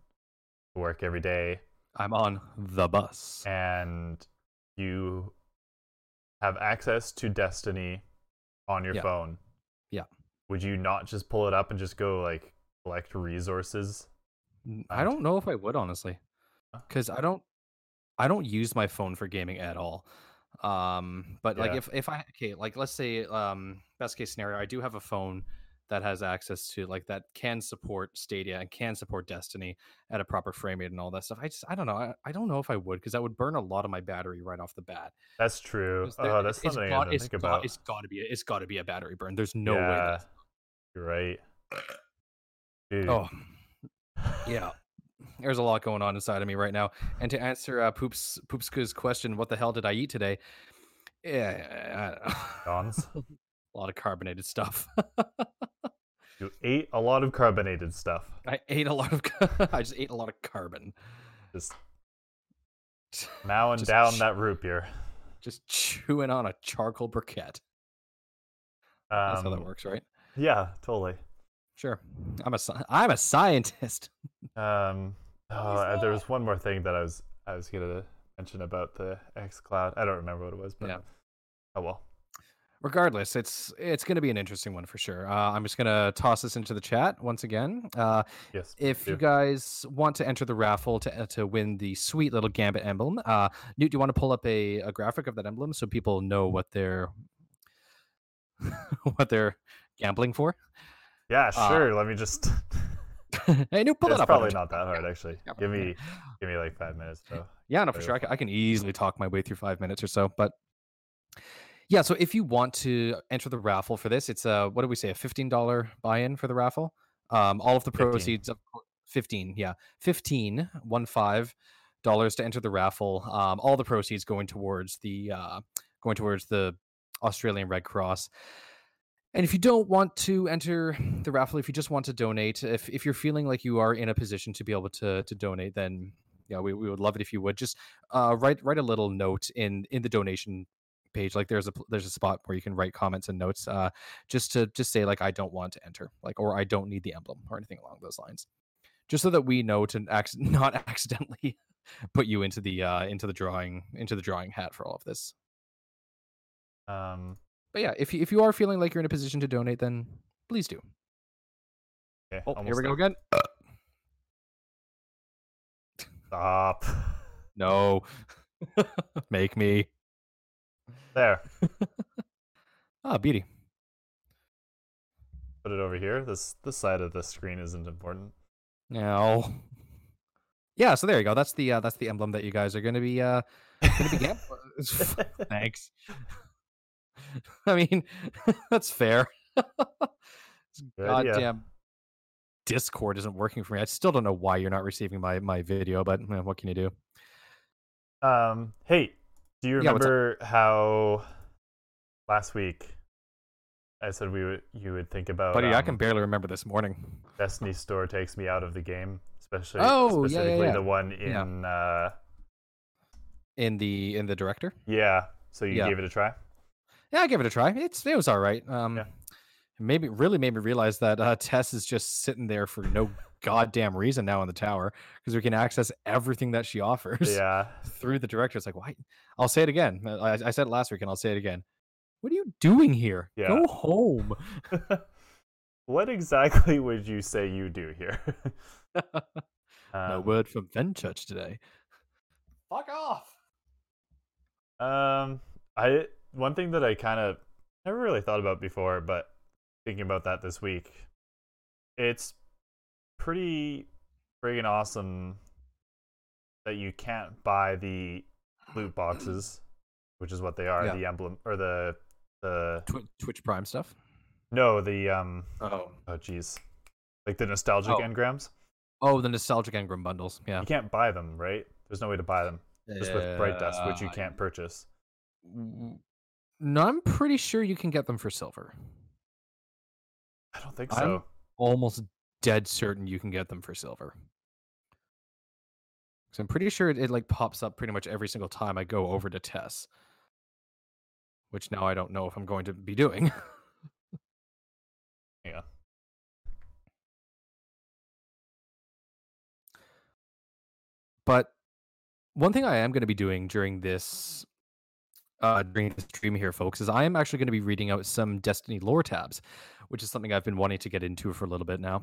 to work every day i'm on the bus and you have access to Destiny on your Yeah. phone, Yeah. would you not just pull it up and just go like collect resources? I don't know if i would honestly because i don't i don't use my phone for gaming at all um but like if if i okay like let's say um best case scenario i do have a phone that has access to like that can support Stadia and can support Destiny at a proper frame rate and all that stuff. I just I don't know. I, I don't know if I would because that would burn a lot of my battery right off the bat. That's true. there- Oh, that's something got- I didn't think got- about. It's got to be. It's got to be a battery burn. There's no way. Yeah, that's- You're right. Dude. Oh, yeah. There's a lot going on inside of me right now. And to answer uh, Poops Poopska's question, what the hell did I eat today? Yeah, I- Dons. a lot of carbonated stuff. You ate a lot of carbonated stuff. I ate a lot of. I just ate a lot of carbon. Just mowing Just down ch- that root beer. Just chewing on a charcoal briquette. That's how that Um, works, right? Yeah, totally. Sure. I'm a sci- I'm a scientist. Um, oh, uh, there was one more thing that I was I was gonna mention about the X Cloud. I don't remember what it was, but Yeah. oh well. regardless it's it's going to be an interesting one for sure uh, i'm just going to toss this into the chat once again uh, Yes. if you guys want to enter the raffle to, uh, to win the sweet little gambit emblem uh, newt do you want to pull up a, a graphic of that emblem so people know what they're what they're gambling for Yeah, uh, sure. Let me just. hey newt pull it's it up probably not that hard, actually. Yeah, Give me give me like five minutes though. Yeah, no, for sure. I can, I can easily talk my way through five minutes or so. But yeah, so if you want to enter the raffle for this, it's a what do we say, a fifteen dollar buy-in for the raffle. Um, all of the 15. proceeds of cour- fifteen, yeah, fifteen one five dollars to enter the raffle. Um, all the proceeds going towards the uh, going towards the Australian Red Cross. And if you don't want to enter the raffle, if you just want to donate, if if you're feeling like you are in a position to be able to to donate, then yeah, we, we would love it if you would just uh, write write a little note in in the donation page. Like there's a there's a spot where you can write comments and notes, uh, just to just say like I don't want to enter, like or I don't need the emblem or anything along those lines, just so that we know to acc- not accidentally put you into the uh, into the drawing into the drawing hat for all of this. Um. But yeah, if you, if you are feeling like you're in a position to donate, then please do. Okay. Oh, here almost we go again. Stop. No, make me. There. Ah, beauty. Put it over here. This this side of the screen isn't important. No. Yeah, so there you go. That's the uh, that's the emblem that you guys are going to be uh going to be gam- Thanks. I mean, that's fair. This Good idea. Goddamn Discord isn't working for me. I still don't know why you're not receiving my my video, but eh, what can you do? Um. Hey, do you Yeah, remember how last week I said we would you would think about Buddy, I can um, barely remember this morning. Destiny store takes me out of the game, especially Oh, yeah, yeah, specifically yeah. the one Yeah. in uh In the in the director. yeah. So you Yeah. gave it a try. Yeah, I gave it a try. It's it was all right. Um, Yeah. maybe really made me realize that uh, Tess is just sitting there for no goddamn reason now in the tower because we can access everything that she offers Yeah. through the director. It's like, why? I'll say it again. Uh, I, I said it last week, and I'll say it again. What are you doing here? Yeah. Go home. what exactly would you say you do here? no um, word from Fenchurch today. Fuck off. Um, I one thing that I kind of never really thought about before, but thinking about that this week, it's pretty friggin' awesome that you can't buy the loot boxes, which is what they are, Yeah. the emblem or the the Twi- Twitch Prime stuff. no the um Oh. oh jeez like the nostalgic Oh. engrams. Oh, the nostalgic engram bundles. Yeah. You can't buy them, right? There's no way to buy them just with Bright Dust, which you Uh, can't purchase. No, I'm pretty sure you can get them for silver. I don't think I'm- so. Almost dead certain you can get them for silver. So I'm pretty sure it, it like pops up pretty much every single time I go over to Tess. Which now I don't know if I'm going to be doing. Yeah. But one thing I am going to be doing during this uh, during the stream here, folks, is I am actually going to be reading out some Destiny lore tabs, which is something I've been wanting to get into for a little bit now.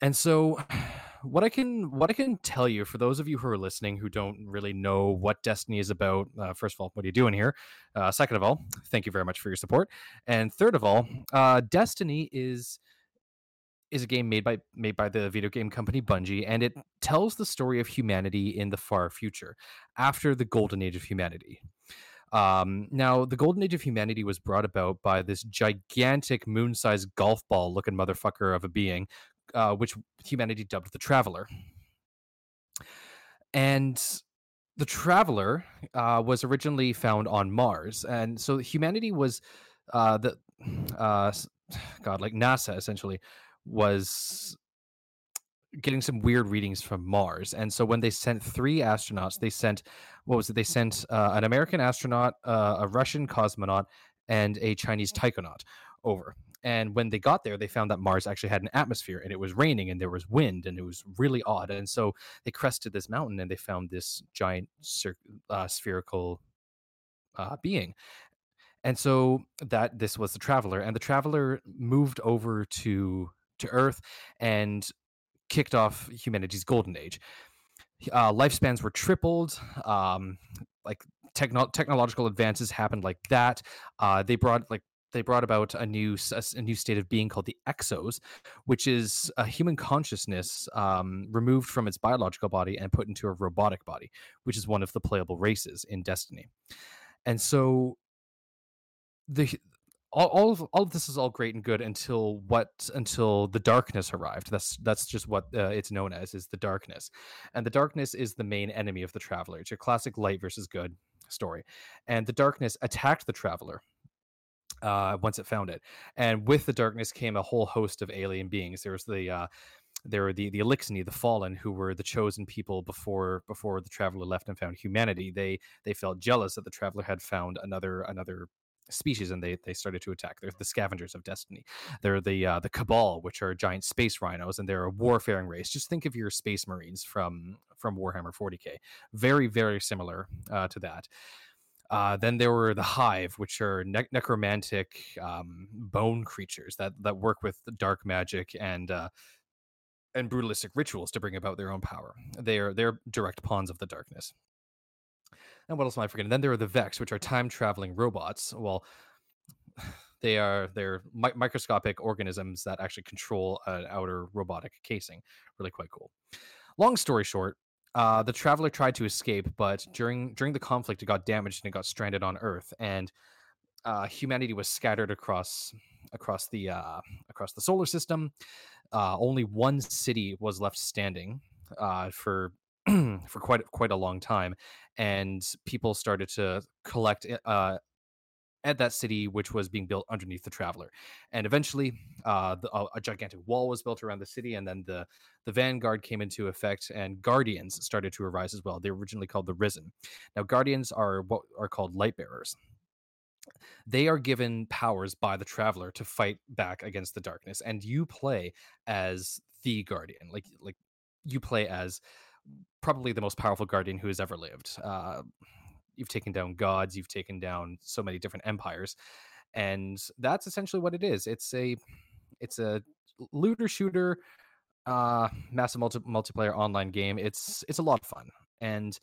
And so, what I can what I can tell you for those of you who are listening who don't really know what Destiny is about, uh, first of all, what are you doing here? Uh, second of all, thank you very much for your support, and third of all, uh, Destiny is is a game made by made by the video game company Bungie, and it tells the story of humanity in the far future, after the golden age of humanity. Um, now, the golden age of humanity was brought about by this gigantic moon-sized golf ball-looking motherfucker of a being, uh, which humanity dubbed the Traveler. And the Traveler uh, was originally found on Mars, and so humanity was uh, the uh, God, like NASA essentially was getting some weird readings from Mars. And so when they sent three astronauts, they sent what was it? They sent uh, an American astronaut, uh, a Russian cosmonaut, and a Chinese taikonaut over. And when they got there, they found that Mars actually had an atmosphere and it was raining and there was wind and it was really odd. And so they crested this mountain and they found this giant uh, spherical uh, being. And so that this was the traveler, and the traveler moved over to to Earth and kicked off humanity's golden age. Uh, lifespans were tripled. Um, like techno- technological advances happened like that. Uh, they brought like they brought about a new a, new state of being called the exos, which is a human consciousness um, removed from its biological body and put into a robotic body, which is one of the playable races in Destiny. And so the all, all of all of this is all great and good until what until the darkness arrived. That's that's just what uh, it's known as is the darkness. And the darkness is the main enemy of the traveler. It's your classic light versus good story. And the darkness attacked the traveler uh, once it found it. And with the darkness came a whole host of alien beings. There was the uh, there were the the Eliksni, the fallen, who were the chosen people before before the traveler left and found humanity. They they felt jealous that the traveler had found another another species and they they started to attack. They're the scavengers of destiny. They're the uh, the cabal, which are giant space rhinos, and they're a warfaring race. Just think of your space marines from from Warhammer 40k. Very very similar uh, to that. Uh, then there were the hive, which are ne- necromantic um, bone creatures that that work with dark magic and uh, and brutalistic rituals to bring about their own power. They are they're direct pawns of the darkness. And what else am I forgetting? Then there are the Vex, which are time traveling robots. Well, they are they're mi- microscopic organisms that actually control an outer robotic casing. Really quite cool. Long story short, uh, the traveler tried to escape, but during during the conflict, it got damaged and it got stranded on Earth, and uh, humanity was scattered across across the uh, across the solar system. Uh, only one city was left standing uh, for for quite quite a long time, and people started to collect uh, at that city, which was being built underneath the Traveler. And eventually, uh, the, a, a, gigantic wall was built around the city, and then the the Vanguard came into effect, and Guardians started to arise as well. They were originally called the Risen. Now, Guardians are what are called light bearers. They are given powers by the Traveler to fight back against the darkness, and you play as the Guardian, like like you play as probably the most powerful guardian who has ever lived. Uh, you've taken down gods, you've taken down so many different empires, and that's essentially what it is. It's a it's a looter shooter, uh, massive multi- multiplayer online game. It's it's a lot of fun, and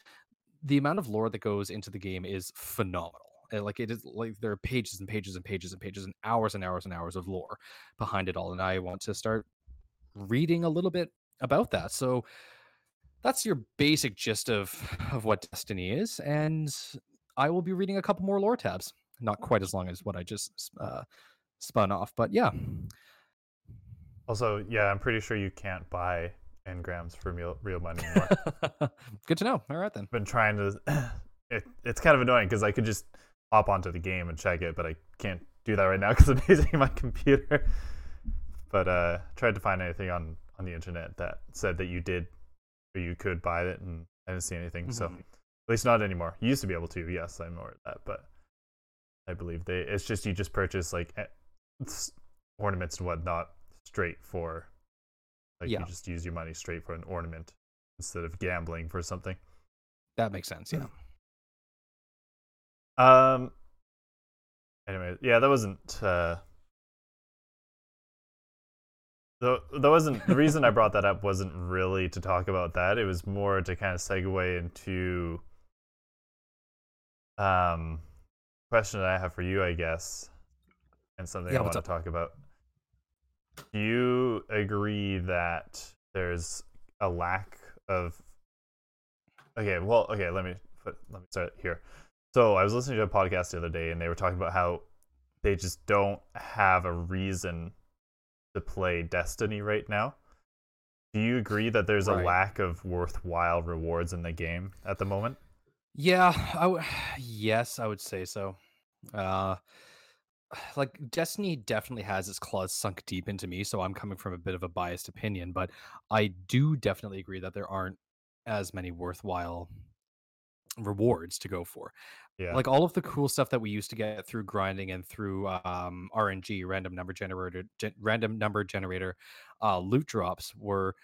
the amount of lore that goes into the game is phenomenal. Like it is like there are pages and pages and pages and pages and hours and hours and hours of lore behind it all, and I want to start reading a little bit about that. So that's your basic gist of of what Destiny is, and I will be reading a couple more lore tabs. Not quite as long as what I just uh, spun off, but yeah. Also, yeah, I'm pretty sure you can't buy engrams for real, real money anymore. Good to know. All right then. Been trying to. It, it's kind of annoying because I could just hop onto the game and check it, but I can't do that right now because I'm using my computer. But uh, tried to find anything on on the internet that said that you did you could buy it, and I didn't see anything. Mm-hmm. So at least not anymore. You used to be able to. Yes, I'm aware of that, but I believe they. It's just you just purchase like ornaments and whatnot straight for. Like yeah. you just use your money straight for an ornament instead of gambling for something. That makes sense. Yeah. Um. Anyway, yeah, that wasn't. uh though that wasn't the reason I brought that up wasn't really to talk about that. It was more to kind of segue into um question that I have for you, I guess, and something Yeah, I want to talk about. Do you agree that there's a lack of Okay, well, okay, let me put, let me start here. So, I was listening to a podcast the other day and they were talking about how they just don't have a reason to play Destiny right now. Do you agree that there's a lack of worthwhile rewards in the game at the moment? Yeah, I w- yes, I would say so. Uh, like Destiny definitely has its claws sunk deep into me, so I'm coming from a bit of a biased opinion, but I do definitely agree that there aren't as many worthwhile rewards to go for. Yeah. Like all of the cool stuff that we used to get through grinding and through um, RNG, random number generator, gen- random number generator, uh, loot drops were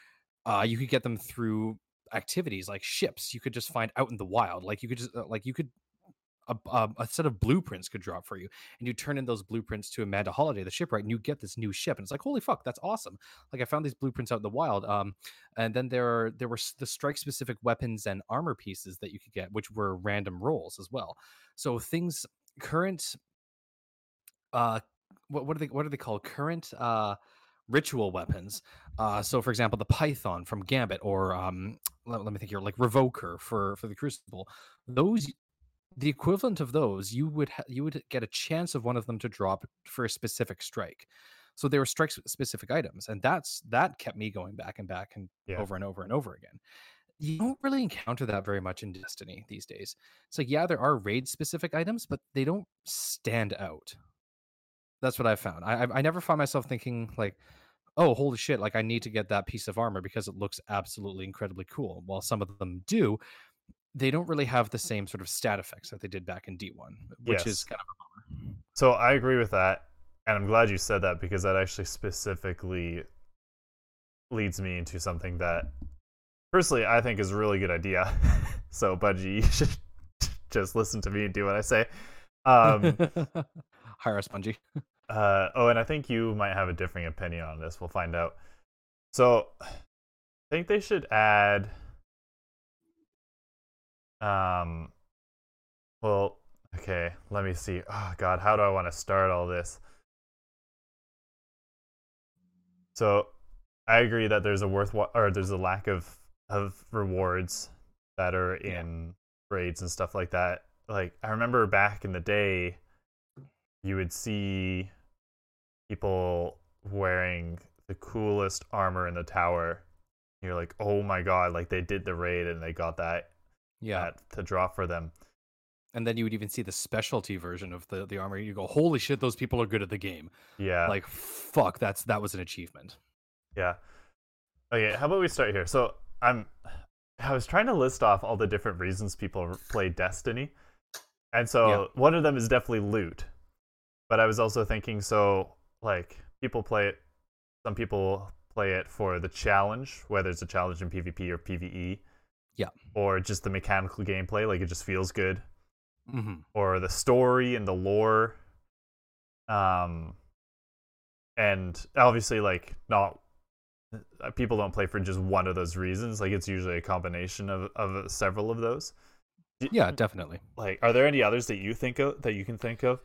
uh, you could get them through activities like ships. You could just find out in the wild. Like you could just uh, like you could a, a, a set of blueprints could drop for you, and you turn in those blueprints to Amanda Holliday, the shipwright, and you get this new ship, and it's like holy fuck, that's awesome! Like I found these blueprints out in the wild. Um, and then there are there were the strike specific weapons and armor pieces that you could get, which were random rolls as well. So things current, uh, what what are they what are they called? Current uh ritual weapons. Uh, so for example, the Python from Gambit, or um, let, let me think here, like Revoker for for the Crucible. Those the equivalent of those you would ha- you would get a chance of one of them to drop for a specific strike. So they were strike specific items and that's that kept me going back and back and Yeah. over and over and over again. You don't really encounter that very much in destiny these days. It's like yeah there are raid specific items but they don't stand out. That's what i found. I i never found myself thinking like oh holy shit like i need to get that piece of armor because it looks absolutely incredibly cool. While some of them do they don't really have the same sort of stat effects that they did back in D1, which Yes. is kind of a bummer. So I agree with that, and I'm glad you said that because that actually specifically leads me into something that, personally, I think is a really good idea. so, Budgie, you should just listen to me and do what I say. Um, Hire a spongy. uh, oh, and I think you might have a differing opinion on this. We'll find out. So, I think they should add. Um, well, okay, let me see. Oh, God, how do I want to start all this? So, I agree that there's a worthwhile or there's a lack of of rewards that are Yeah. in raids and stuff like that. Like I remember back in the day, you would see people wearing the coolest armor in the tower. You're like, oh my god! Like they did the raid and they got that Yeah. that to draw for them. And then you would even see the specialty version of the, the armor. You go, holy shit, those people are good at the game. Yeah, Like, fuck, that's that was an achievement. Yeah. Okay, how about we start here? So I'm I was trying to list off all the different reasons people play Destiny. And so Yeah. one of them is definitely loot. But I was also thinking so like people play it some people play it for the challenge, whether it's a challenge in PvP or PvE. Yeah. Or just the mechanical gameplay, like it just feels good. hmm Or the story and the lore. Um and obviously like not uh, people don't play for just one of those reasons like it's usually a combination of, of several of those Yeah, definitely. like are there any others that you think of that you can think of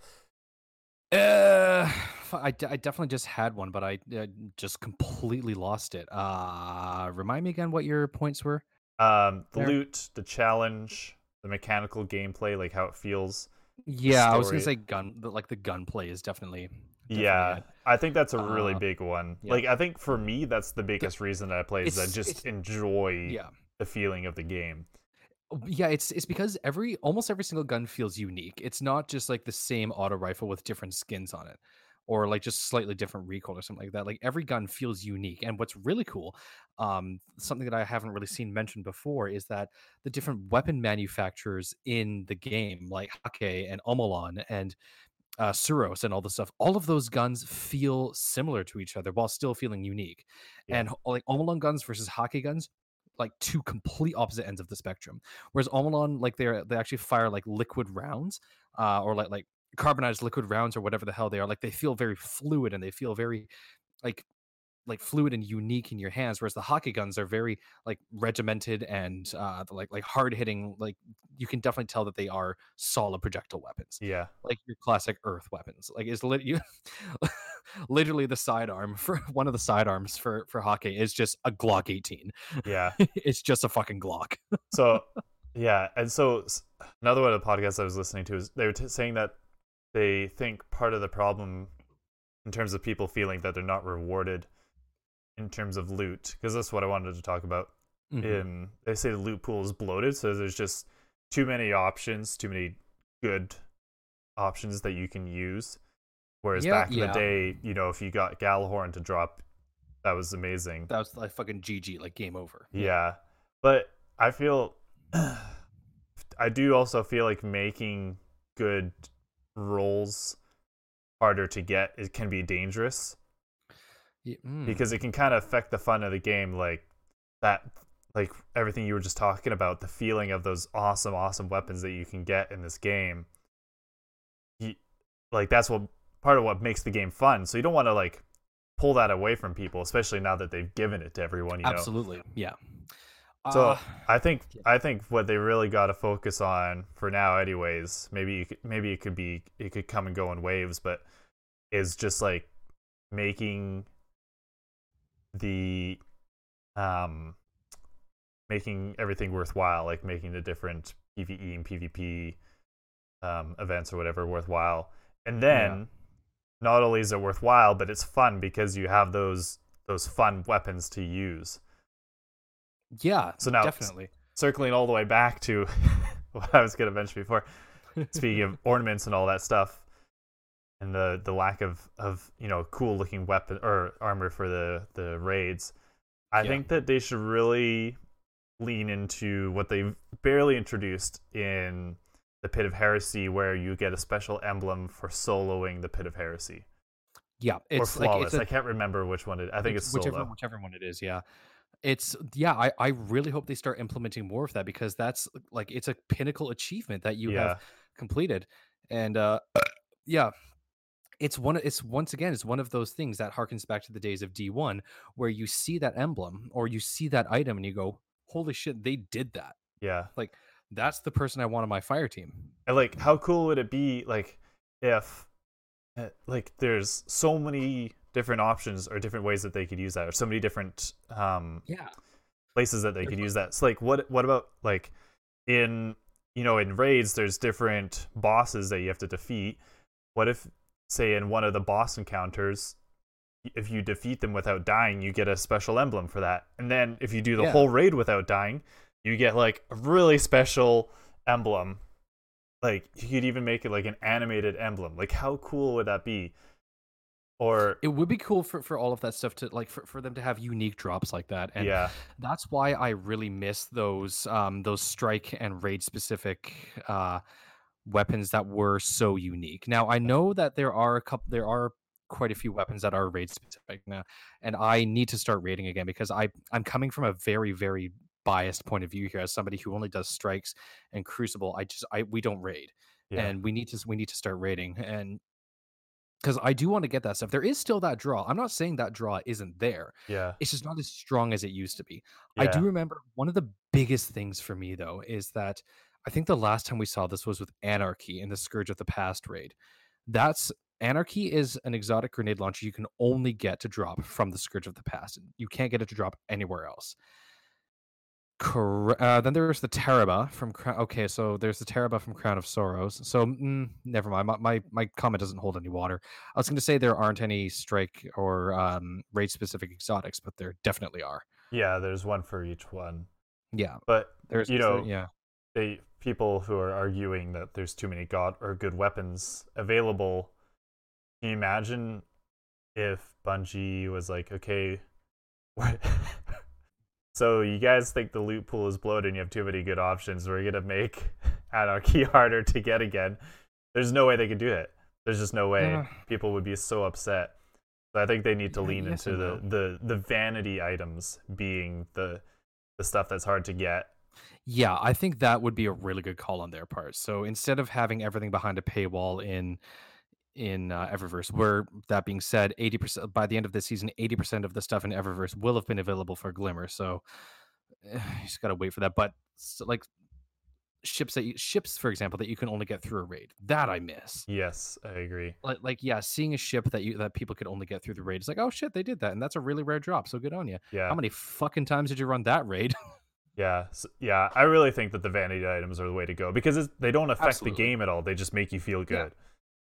Uh, I, d- I definitely just had one, but I uh, just completely lost it. Uh, remind me again what your points were. Um the loot the challenge the mechanical gameplay like how it feels Yeah, I was gonna say gun, the, like the gunplay is definitely. definitely yeah it. i think that's a really Uh, big one yeah. like i think for me that's the biggest reason that i play is i just enjoy yeah. the feeling of the game Yeah, it's it's because every almost every single gun feels unique. It's not just like the same auto rifle with different skins on it, or like just slightly different recoil or something like that. Like every gun feels unique. And what's really cool, um, something that I haven't really seen mentioned before, is that the different weapon manufacturers in the game, like Häkke and Omolon and uh, Suros and all the stuff, all of those guns feel similar to each other while still feeling unique. Yeah. And like Omolon guns versus Häkke guns, like two complete opposite ends of the spectrum. Whereas Omolon, like they're they actually fire like liquid rounds, uh, or like like carbonized liquid rounds or whatever the hell they are. Like they feel very fluid and they feel very like like fluid and unique in your hands whereas the Häkke guns are very like regimented and uh like like hard hitting like you can definitely tell that they are solid projectile weapons Yeah. like your classic earth weapons like is lit you literally the sidearm for one of the sidearms for for Häkke is just a glock 18 Yeah. it's just a fucking glock So, yeah, and so another one of the podcasts I was listening to is they were t- saying that they think part of the problem in terms of people feeling that they're not rewarded in terms of loot, because that's what I wanted to talk about. Mhm. Um, they say the loot pool is bloated, so there's just too many options, too many good options that you can use. Whereas Yeah, back in yeah. the day, you know, if you got Gjallarhorn to drop, that was amazing. that was like fucking gg like game over Yeah. But I feel I do also feel like making good rolls harder to get it can be dangerous. Ye- mm. because it can kind of affect the fun of the game like that like everything you were just talking about the feeling of those awesome awesome weapons that you can get in this game. You, like that's what part of what makes the game fun. So you don't want to like pull that away from people especially now that they've given it to everyone you know? Absolutely yeah So Uh, I think yeah. I think what they really got to focus on for now, anyways. Maybe you could, maybe it could be it could come and go in waves, but is just like making the um making everything worthwhile, like making the different PVE and PvP um, events or whatever worthwhile, and then not only is it worthwhile, but it's fun because you have those those fun weapons to use. Yeah So now- definitely circling all the way back to what I was going to mention before. Speaking of ornaments and all that stuff, and the the lack of of you know cool looking weapon or armor for the the raids, I Yeah. think that they should really lean into what they barely introduced in the Pit of Heresy, where you get a special emblem for soloing the Pit of Heresy yeah or it's like flawless. it's a, I can't remember which one it. I think it's, whichever solo. whichever one it is yeah it's yeah I, I really hope they start implementing more of that because that's like it's a pinnacle achievement that you yeah, have completed. And uh yeah it's one it's once again it's one of those things that harkens back to the days of d1 where you see that emblem or you see that item and you go holy shit they did that. Yeah. Like that's the person i want on my fire team. And like, how cool would it be, like, if, uh, like, there's so many different options or different ways that they could use that, or so many different um yeah. places that they could use that. So, like, what what about like in you know in raids, there's different bosses that you have to defeat. What if, say, in one of the boss encounters, if you defeat them without dying, you get a special emblem for that, and then if you do the Yeah. whole raid without dying, you get like a really special emblem. Like you could even make it like an animated emblem. Like how cool would that be or it would be cool for, for all of that stuff to like for, for them to have unique drops like that and yeah that's why I really miss those um those strike and raid specific uh weapons that were so unique. Now I know that there are a couple there are quite a few weapons that are raid specific now and I need to start raiding again because I I'm coming from a very very biased point of view here as somebody who only does strikes and crucible. I just I we don't raid yeah and we need to we need to start raiding and because I do want to get that stuff. There is still that draw. I'm not saying that draw isn't there yeah it's just not as strong as it used to be. I do remember one of the biggest things for me though is that I think the last time we saw this was with Anarchy in the Scourge of the Past raid. That's Anarchy is an exotic grenade launcher you can only get to drop from the Scourge of the Past. You can't get it to drop anywhere else. Correct. Uh, then there's the Tarrabah from Crown. Okay, so there's the Tarrabah from Crown of Sorrows. So mm, never mind. My, my my comment doesn't hold any water. I was going to say there aren't any strike or um, raid specific exotics, but there definitely are. yeah there's one for each one Yeah, but there's You know, yeah, they people who are arguing that there's too many god or good weapons available can you imagine if bungie was like okay what so you guys think the loot pool is bloated and you have too many good options we're gonna make anarchy harder to get again there's no way they could do it there's just no way Yeah. people would be so upset so i think they need to Yeah, lean yes into the, the the vanity items being the the stuff that's hard to get yeah. I think that would be a really good call on their part. So instead of having everything behind a paywall in in uh, Eververse. Where that being said, eighty percent by the end of the season, eighty percent of the stuff in Eververse will have been available for Glimmer. So eh, you just gotta wait for that. But s- like ships that you, ships, for example, that you can only get through a raid, that I miss. Yes, I agree. Like, like yeah, seeing a ship that you that people could only get through the raid. It's like, oh shit, they did that, and that's a really rare drop. So good on you. Yeah. How many fucking times did you run that raid? Yeah, s yeah. I really think that the vanity items are the way to go because it's, they don't affect Absolutely. the game at all. They just make you feel Yeah. good,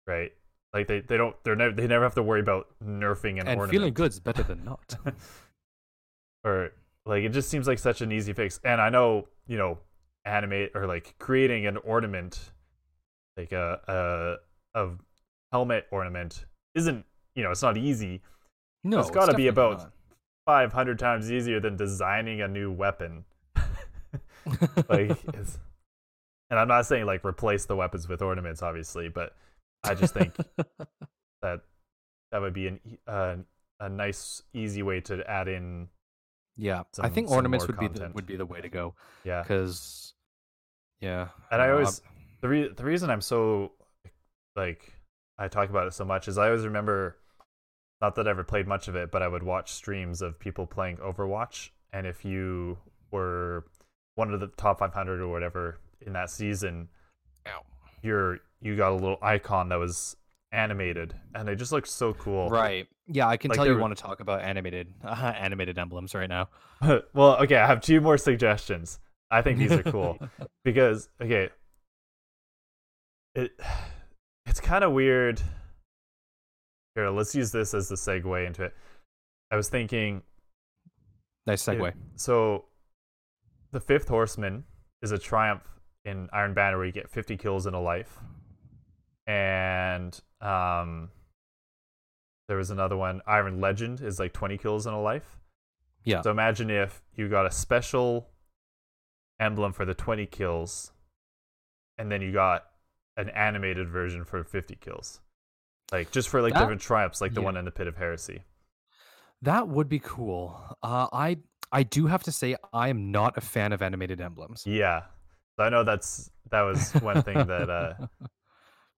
right? Like they, they don't they're never they never have to worry about nerfing an and ornament feeling good's better than not. or like it just seems like such an easy fix. And I know you know animate or like creating an ornament like a a a helmet ornament isn't you know it's not easy. No, it's gotta be about. Five hundred times easier than designing a new weapon. like and i'm not saying like replace the weapons with ornaments obviously but i just think that that would be an uh, a nice easy way to add in yeah, I think ornaments would be the would be the way to go yeah because yeah, and i uh, always the, re- the reason i'm so like i talk about it so much is i always remember not that i ever played much of it but i would watch streams of people playing overwatch and if you were one of the top 500 or whatever in that season Ow. you're you got a little icon that was animated and they just looked so cool. Right. Yeah, I can Like, tell you were- want to talk about animated uh, animated emblems right now. well okay i have two more suggestions. I think these are cool. Because okay. It it's kind of weird. Here let's use this as the segue into it. I was thinking nice it- segue. so the fifth horseman is a triumph in iron banner where you get 50 kills in a life and um there was another one iron legend is like 20 kills in a life Yeah. so imagine if you got a special emblem for the 20 kills and then you got an animated version for 50 kills like just for like That- different triumphs like the yeah. one in the pit of heresy That would be cool. Uh, I I do have to say I am not a fan of animated emblems. yeah so i know that's that was one thing that uh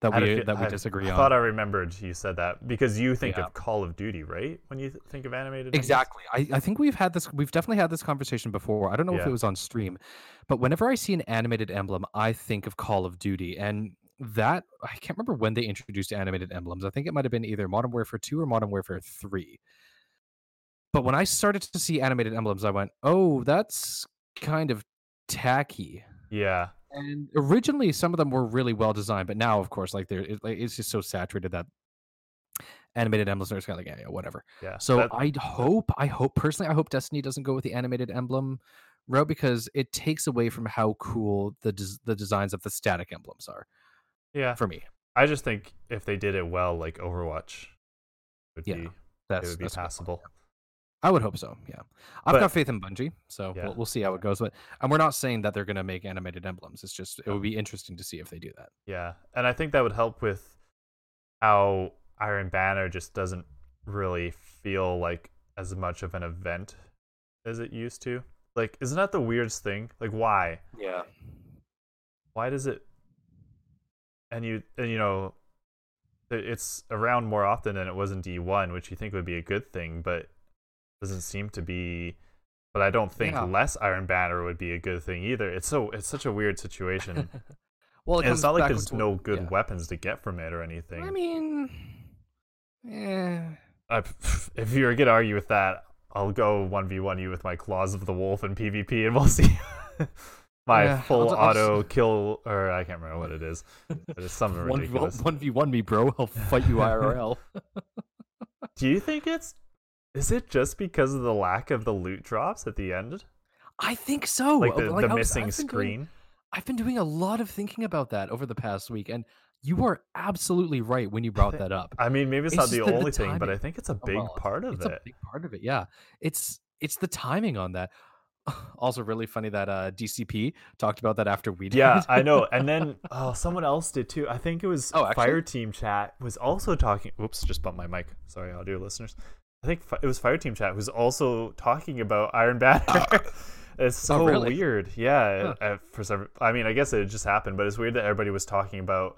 that I had a we that we I- disagree I on. I thought I remembered you said that because you think Yeah. of Call of Duty, right? When you th- think of animated. Exactly. I, I think we've had this we've definitely had this conversation before. I don't know if it was on stream, but whenever I see an animated emblem, I think of Call of Duty. And that I can't remember when they introduced animated emblems. I think it might have been either Modern Warfare 2 or Modern Warfare 3. But when I started to see animated emblems, I went, "Oh, that's kind of tacky." Yeah, And originally, some of them were really well designed, but now, of course, like they're it, like, it's just so saturated that animated emblems are just kind of like yeah, yeah, whatever. yeah. So That- I hope, I hope personally, I hope Destiny doesn't go with the animated emblem route because it takes away from how cool the des- the designs of the static emblems are yeah. for me. I just think if they did it well, like Overwatch, would Yeah, be it would be that's a good passable. Yeah. I would hope so. Yeah, I've But- got faith in Bungie, so Yeah. we'll, we'll see how it goes. But and we're not saying that they're going to make animated emblems. It's just it would be interesting to see if they do that. Yeah, and I think that would help with how Iron Banner just doesn't really feel like as much of an event as it used to. Like, isn't that the weirdest thing? Like, why? Yeah. why does it and you and you know it's around more often than it was in D1 which you think would be a good thing but doesn't seem to be but I don't think Yeah. less Iron Banner would be a good thing either it's so it's such a weird situation well, it and it's not like there's to- no good yeah. weapons to get from it or anything I mean, eh. I, if you're gonna argue with that I'll go 1v1 you with my claws of the wolf in PvP and we'll see my Yeah, I'll full I'll just- auto kill or I can't remember what it is but it's something one ridiculous one v one me, bro. I'll fight you IRL. Do you think it's is it just because of the lack of the loot drops at the end? I think so. Like the, like, the I was- missing I've been doing- screen? I've been doing a lot of thinking about that over the past week, and you are absolutely right when you brought that up. I mean, maybe it's, It's not the, the- the only thing, but I think it's a big well, part of it's it. a big part of it. Yeah, it's it's the timing on that. Also, really funny that uh, DCP talked about that after we did. yeah, I know. And then oh, someone else did too. I think it was Oh, actually? Fire Team Chat was also talking. Oops, just bumped my mic. Sorry, audio listeners. I think it was Fire Team Chat who's also talking about Iron Banner. it's so Oh, really? weird. Yeah, uh, for some. I mean, I guess it just happened, but it's weird that everybody was talking about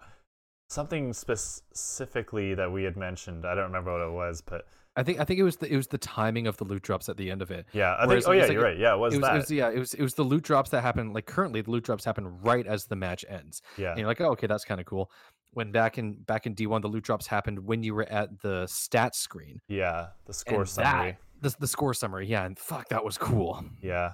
something specifically that we had mentioned. I don't remember what it was, but I think I think it was the it was the timing of the loot drops at the end of it. yeah, I Whereas think. Oh yeah, like you're right. Yeah, it was It was, that. it was yeah, it was it was the loot drops that happen like currently the loot drops happen right as the match ends. yeah, And you're like, oh, okay, that's kind of cool. When back in back in D1, the loot drops happened when you were at the stats screen. yeah. The score and summary. The, the score summary, yeah, and fuck, that was cool. Yeah,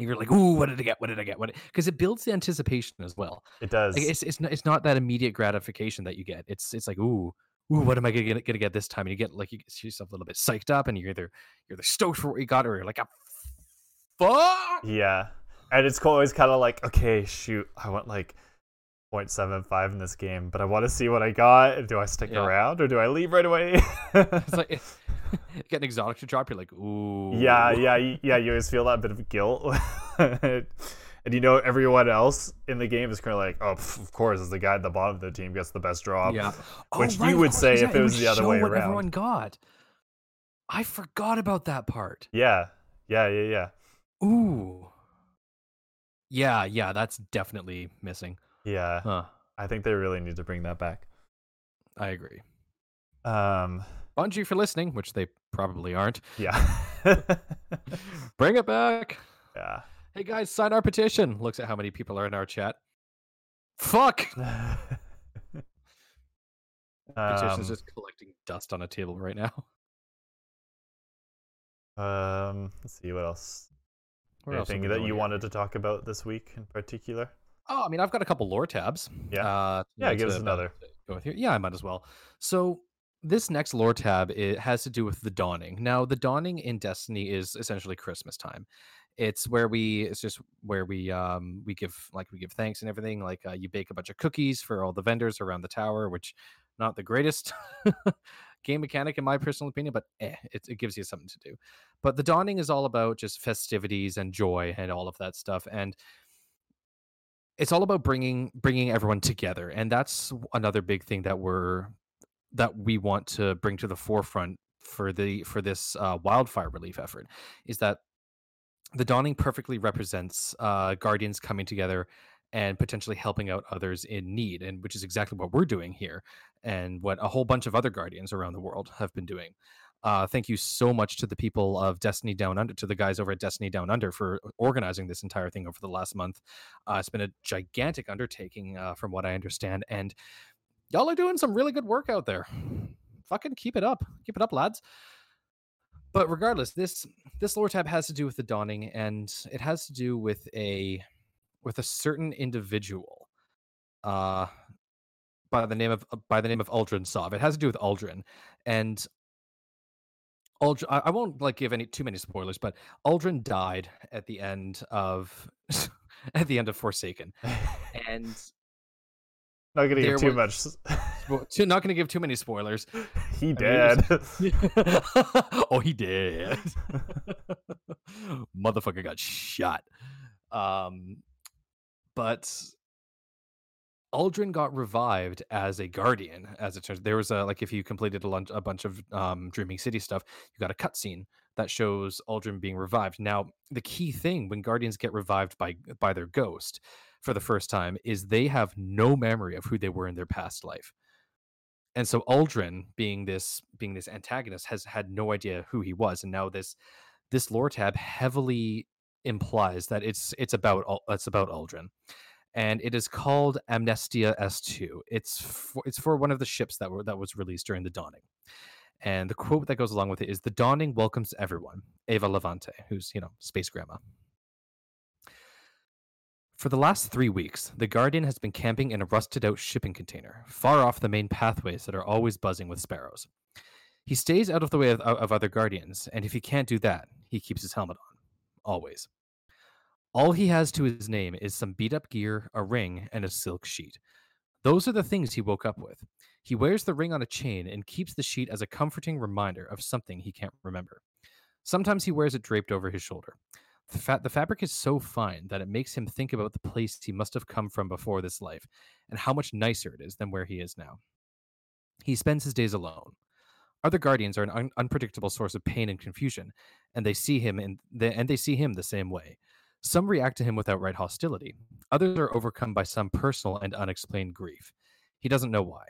You're like, ooh, what did I get? What did I get? What? Because it builds the anticipation as well. it does. Like, it's it's not it's not that immediate gratification that you get. It's it's like, ooh, ooh, what am I gonna get, gonna get this time? And you get like you get yourself a little bit psyched up, and you're either you're either stoked for what you got, or you're like, ah, fuck. Yeah. And it's always kind of like, okay, shoot, I want like 0.75 in this game, but I want to see what I got. Do I stick Yeah. around or do I leave right away? It's like get an exotic to drop. You're like, ooh, yeah, yeah, yeah. You always feel that bit of guilt. and you know, everyone else in the game is kind of like, oh, pff, of course, it's the guy at the bottom of the team gets the best drop. yeah. which oh, you right, of would say if it was the other way around. Everyone got. I forgot about that part. Yeah, yeah, yeah, yeah. Ooh. Yeah, yeah, that's definitely missing. Yeah. Huh. I think they really need to bring that back. I agree. Um, Bungie for listening, which they probably aren't. yeah. Bring it back. yeah. Hey guys, sign our petition. Looks at how many people are in our chat. Fuck. Petition's Um, just collecting dust on a table right now. Um, let's see what else. Anything we that you wanted to talk about this week in particular? Oh, I mean, I've got a couple lore tabs. Yeah. Uh, Yeah, give us another. Go with here. Yeah, I might as well. So this next lore tab it has to do with the dawning. Now, the dawning in Destiny is essentially Christmas time. It's where we. It's just where we um we give like we give thanks and everything. Like uh, you bake a bunch of cookies for all the vendors around the tower, which not the greatest game mechanic in my personal opinion, but eh, it, it gives you something to do. But the dawning is all about just festivities and joy and all of that stuff. And it's all about bringing bringing everyone together and that's another big thing that we're that we want to bring to the forefront for the for this uh, wildfire relief effort is that the dawning perfectly represents uh, guardians coming together and potentially helping out others in need and which is exactly what we're doing here and what a whole bunch of other guardians around the world have been doing uh, thank you so much to the people of destiny down under to the guys over at destiny down under for organizing this entire thing over the last month uh, it's been a gigantic undertaking, uh, from what I understand, and y'all are doing some really good work out there. Fucking keep it up, keep it up, lads. But regardless, this this lore tab has to do with the dawning, and it has to do with a with a certain individual, uh, by the name of by the name of Uldren Sov. It has to do with Uldren, and Uldren. I, I won't like give any too many spoilers, but Uldren died at the end of at the end of Forsaken, and Not gonna give too much. too, not going to give too many spoilers. he mean, dead. oh, he did. Motherfucker got shot. Um, but Uldren got revived as a guardian. As it turns, there was a like if you completed a, lunch, a bunch of um, Dreaming City stuff, you got a cutscene that shows Uldren being revived. Now, the key thing when guardians get revived by by their ghost for the first time is they have no memory of who they were in their past life and so Uldren, being this being this antagonist, has had no idea who he was, and now this this lore tab heavily implies that it's it's about it's about Uldren, and it is called Amnestia S two. It's for, it's for one of the ships that were that was released during the dawning, and the quote that goes along with it is: "The dawning welcomes everyone." Eva Levante, who's you know space grandma. For the last three weeks, the Guardian has been camping in a rusted out shipping container, far off the main pathways that are always buzzing with sparrows. He stays out of the way of, of other Guardians, and if he can't do that, he keeps his helmet on. Always. All he has to his name is some beat up gear, a ring, and a silk sheet. Those are the things he woke up with. He wears the ring on a chain and keeps the sheet as a comforting reminder of something he can't remember. Sometimes he wears it draped over his shoulder. The, fa- the fabric is so fine that it makes him think about the place he must have come from before this life and how much nicer it is than where he is now. He spends his days alone. Other guardians are an un- unpredictable source of pain and confusion, and they see him in the, and they see him the same way. Some react to him with outright hostility. Others are overcome by some personal and unexplained grief. He doesn't know why.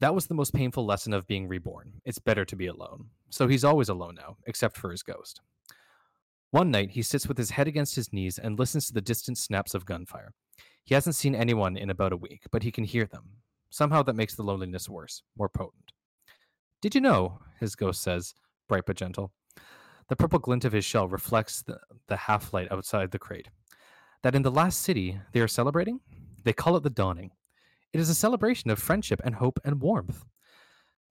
That was the most painful lesson of being reborn. It's better to be alone. So he's always alone now, except for his ghost. One night, he sits with his head against his knees and listens to the distant snaps of gunfire. He hasn't seen anyone in about a week, but he can hear them. Somehow that makes the loneliness worse, more potent. Did you know, his ghost says, bright but gentle, the purple glint of his shell reflects the, the half light outside the crate, that in the last city they are celebrating? They call it the dawning. It is a celebration of friendship and hope and warmth.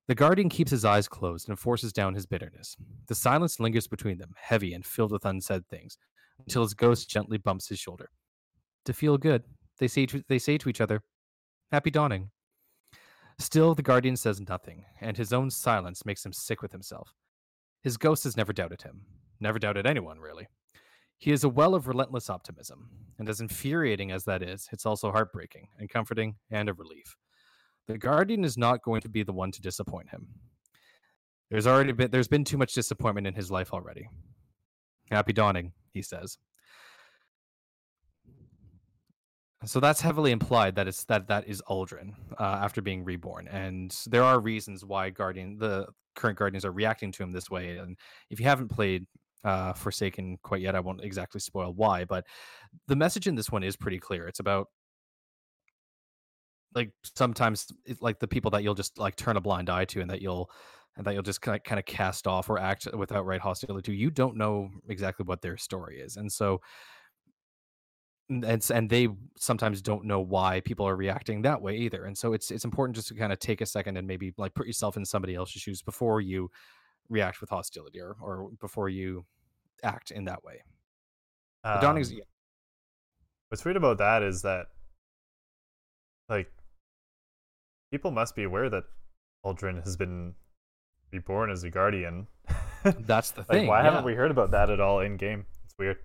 The guardian keeps his eyes closed and forces down his bitterness. The silence lingers between them, heavy and filled with unsaid things, until his ghost gently bumps his shoulder. To feel good, they say to, they say to each other, Happy dawning. Still, the guardian says nothing, and his own silence makes him sick with himself. His ghost has never doubted him, never doubted anyone, really. He is a well of relentless optimism, and as infuriating as that is, it's also heartbreaking and comforting and a relief. The Guardian is not going to be the one to disappoint him. There's already been there's been too much disappointment in his life already. Happy dawning, he says. So that's heavily implied that it's that that is Uldren uh, after being reborn, and there are reasons why Guardian the current Guardians are reacting to him this way. And if you haven't played uh, Forsaken quite yet, I won't exactly spoil why, but the message in this one is pretty clear. It's about like sometimes it, like the people that you'll just like turn a blind eye to, and that you'll and that you'll just kind of, kind of cast off or act with outright hostility to. You don't know exactly what their story is, and so and and they sometimes don't know why people are reacting that way either and so it's it's important just to kind of take a second and maybe like put yourself in somebody else's shoes before you react with hostility or, or before you act in that way. Um, yeah. what's weird about that is that like people must be aware that Uldren has been reborn as a guardian. That's the like, thing why yeah. haven't we heard about that at all in game it's weird.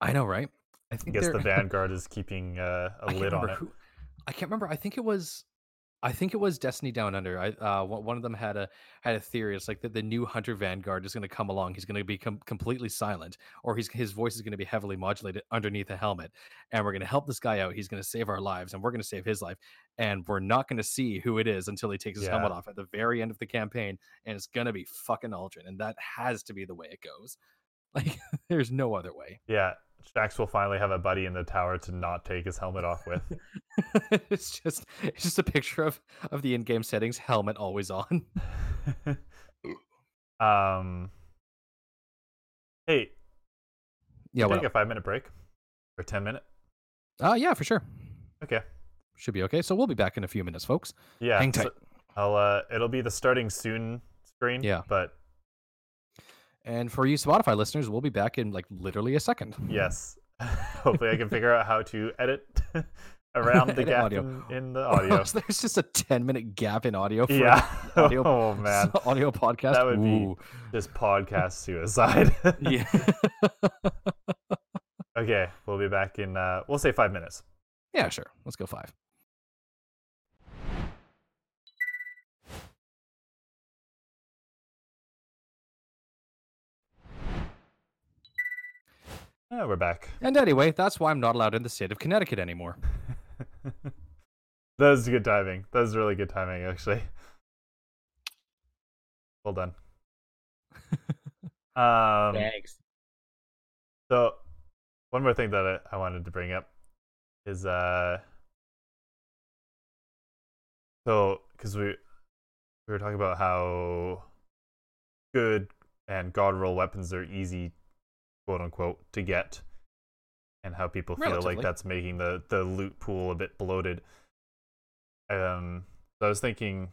I know right I, think I guess the Vanguard is keeping uh, a lid on it. Who, I can't remember. I think it was. I think it was Destiny Down Under. I uh, one of them had a had a theory. It's like that the new Hunter Vanguard is going to come along. He's going to be com- completely silent, or he's his voice is going to be heavily modulated underneath a helmet, and we're going to help this guy out. He's going to save our lives, and we're going to save his life, and we're not going to see who it is until he takes his yeah. helmet off at the very end of the campaign, and it's going to be fucking Uldren, and that has to be the way it goes. Like, there's no other way. Yeah, Shaxx will finally have a buddy in the tower to not take his helmet off with. it's just it's just a picture of of the in-game settings, helmet always on. um Hey. Yeah, take a 5 minute break or 10 minute? Uh yeah, for sure. Okay. Should be okay. So we'll be back in a few minutes, folks. Yeah. Hang tight. So I'll uh it'll be the starting soon screen. Yeah. But and for you Spotify listeners, we'll be back in like literally a second. Yes. Hopefully, I can figure out how to edit around the gap in, in, the audio. There's just a 10 minute gap in audio for yeah. audio, oh, man. audio podcast. That would Ooh. be just podcast suicide. yeah. okay. We'll be back in, uh, we'll say five minutes. Yeah, sure. Let's go five. Oh, we're back. And anyway, that's why I'm not allowed in the state of Connecticut anymore. that was good timing. That was really good timing, actually. Well done. um, Thanks. So, one more thing that I, I wanted to bring up is uh, so because we we were talking about how good and god roll weapons are easy quote unquote to get and how people feel like that's making the the loot pool a bit bloated um so i was thinking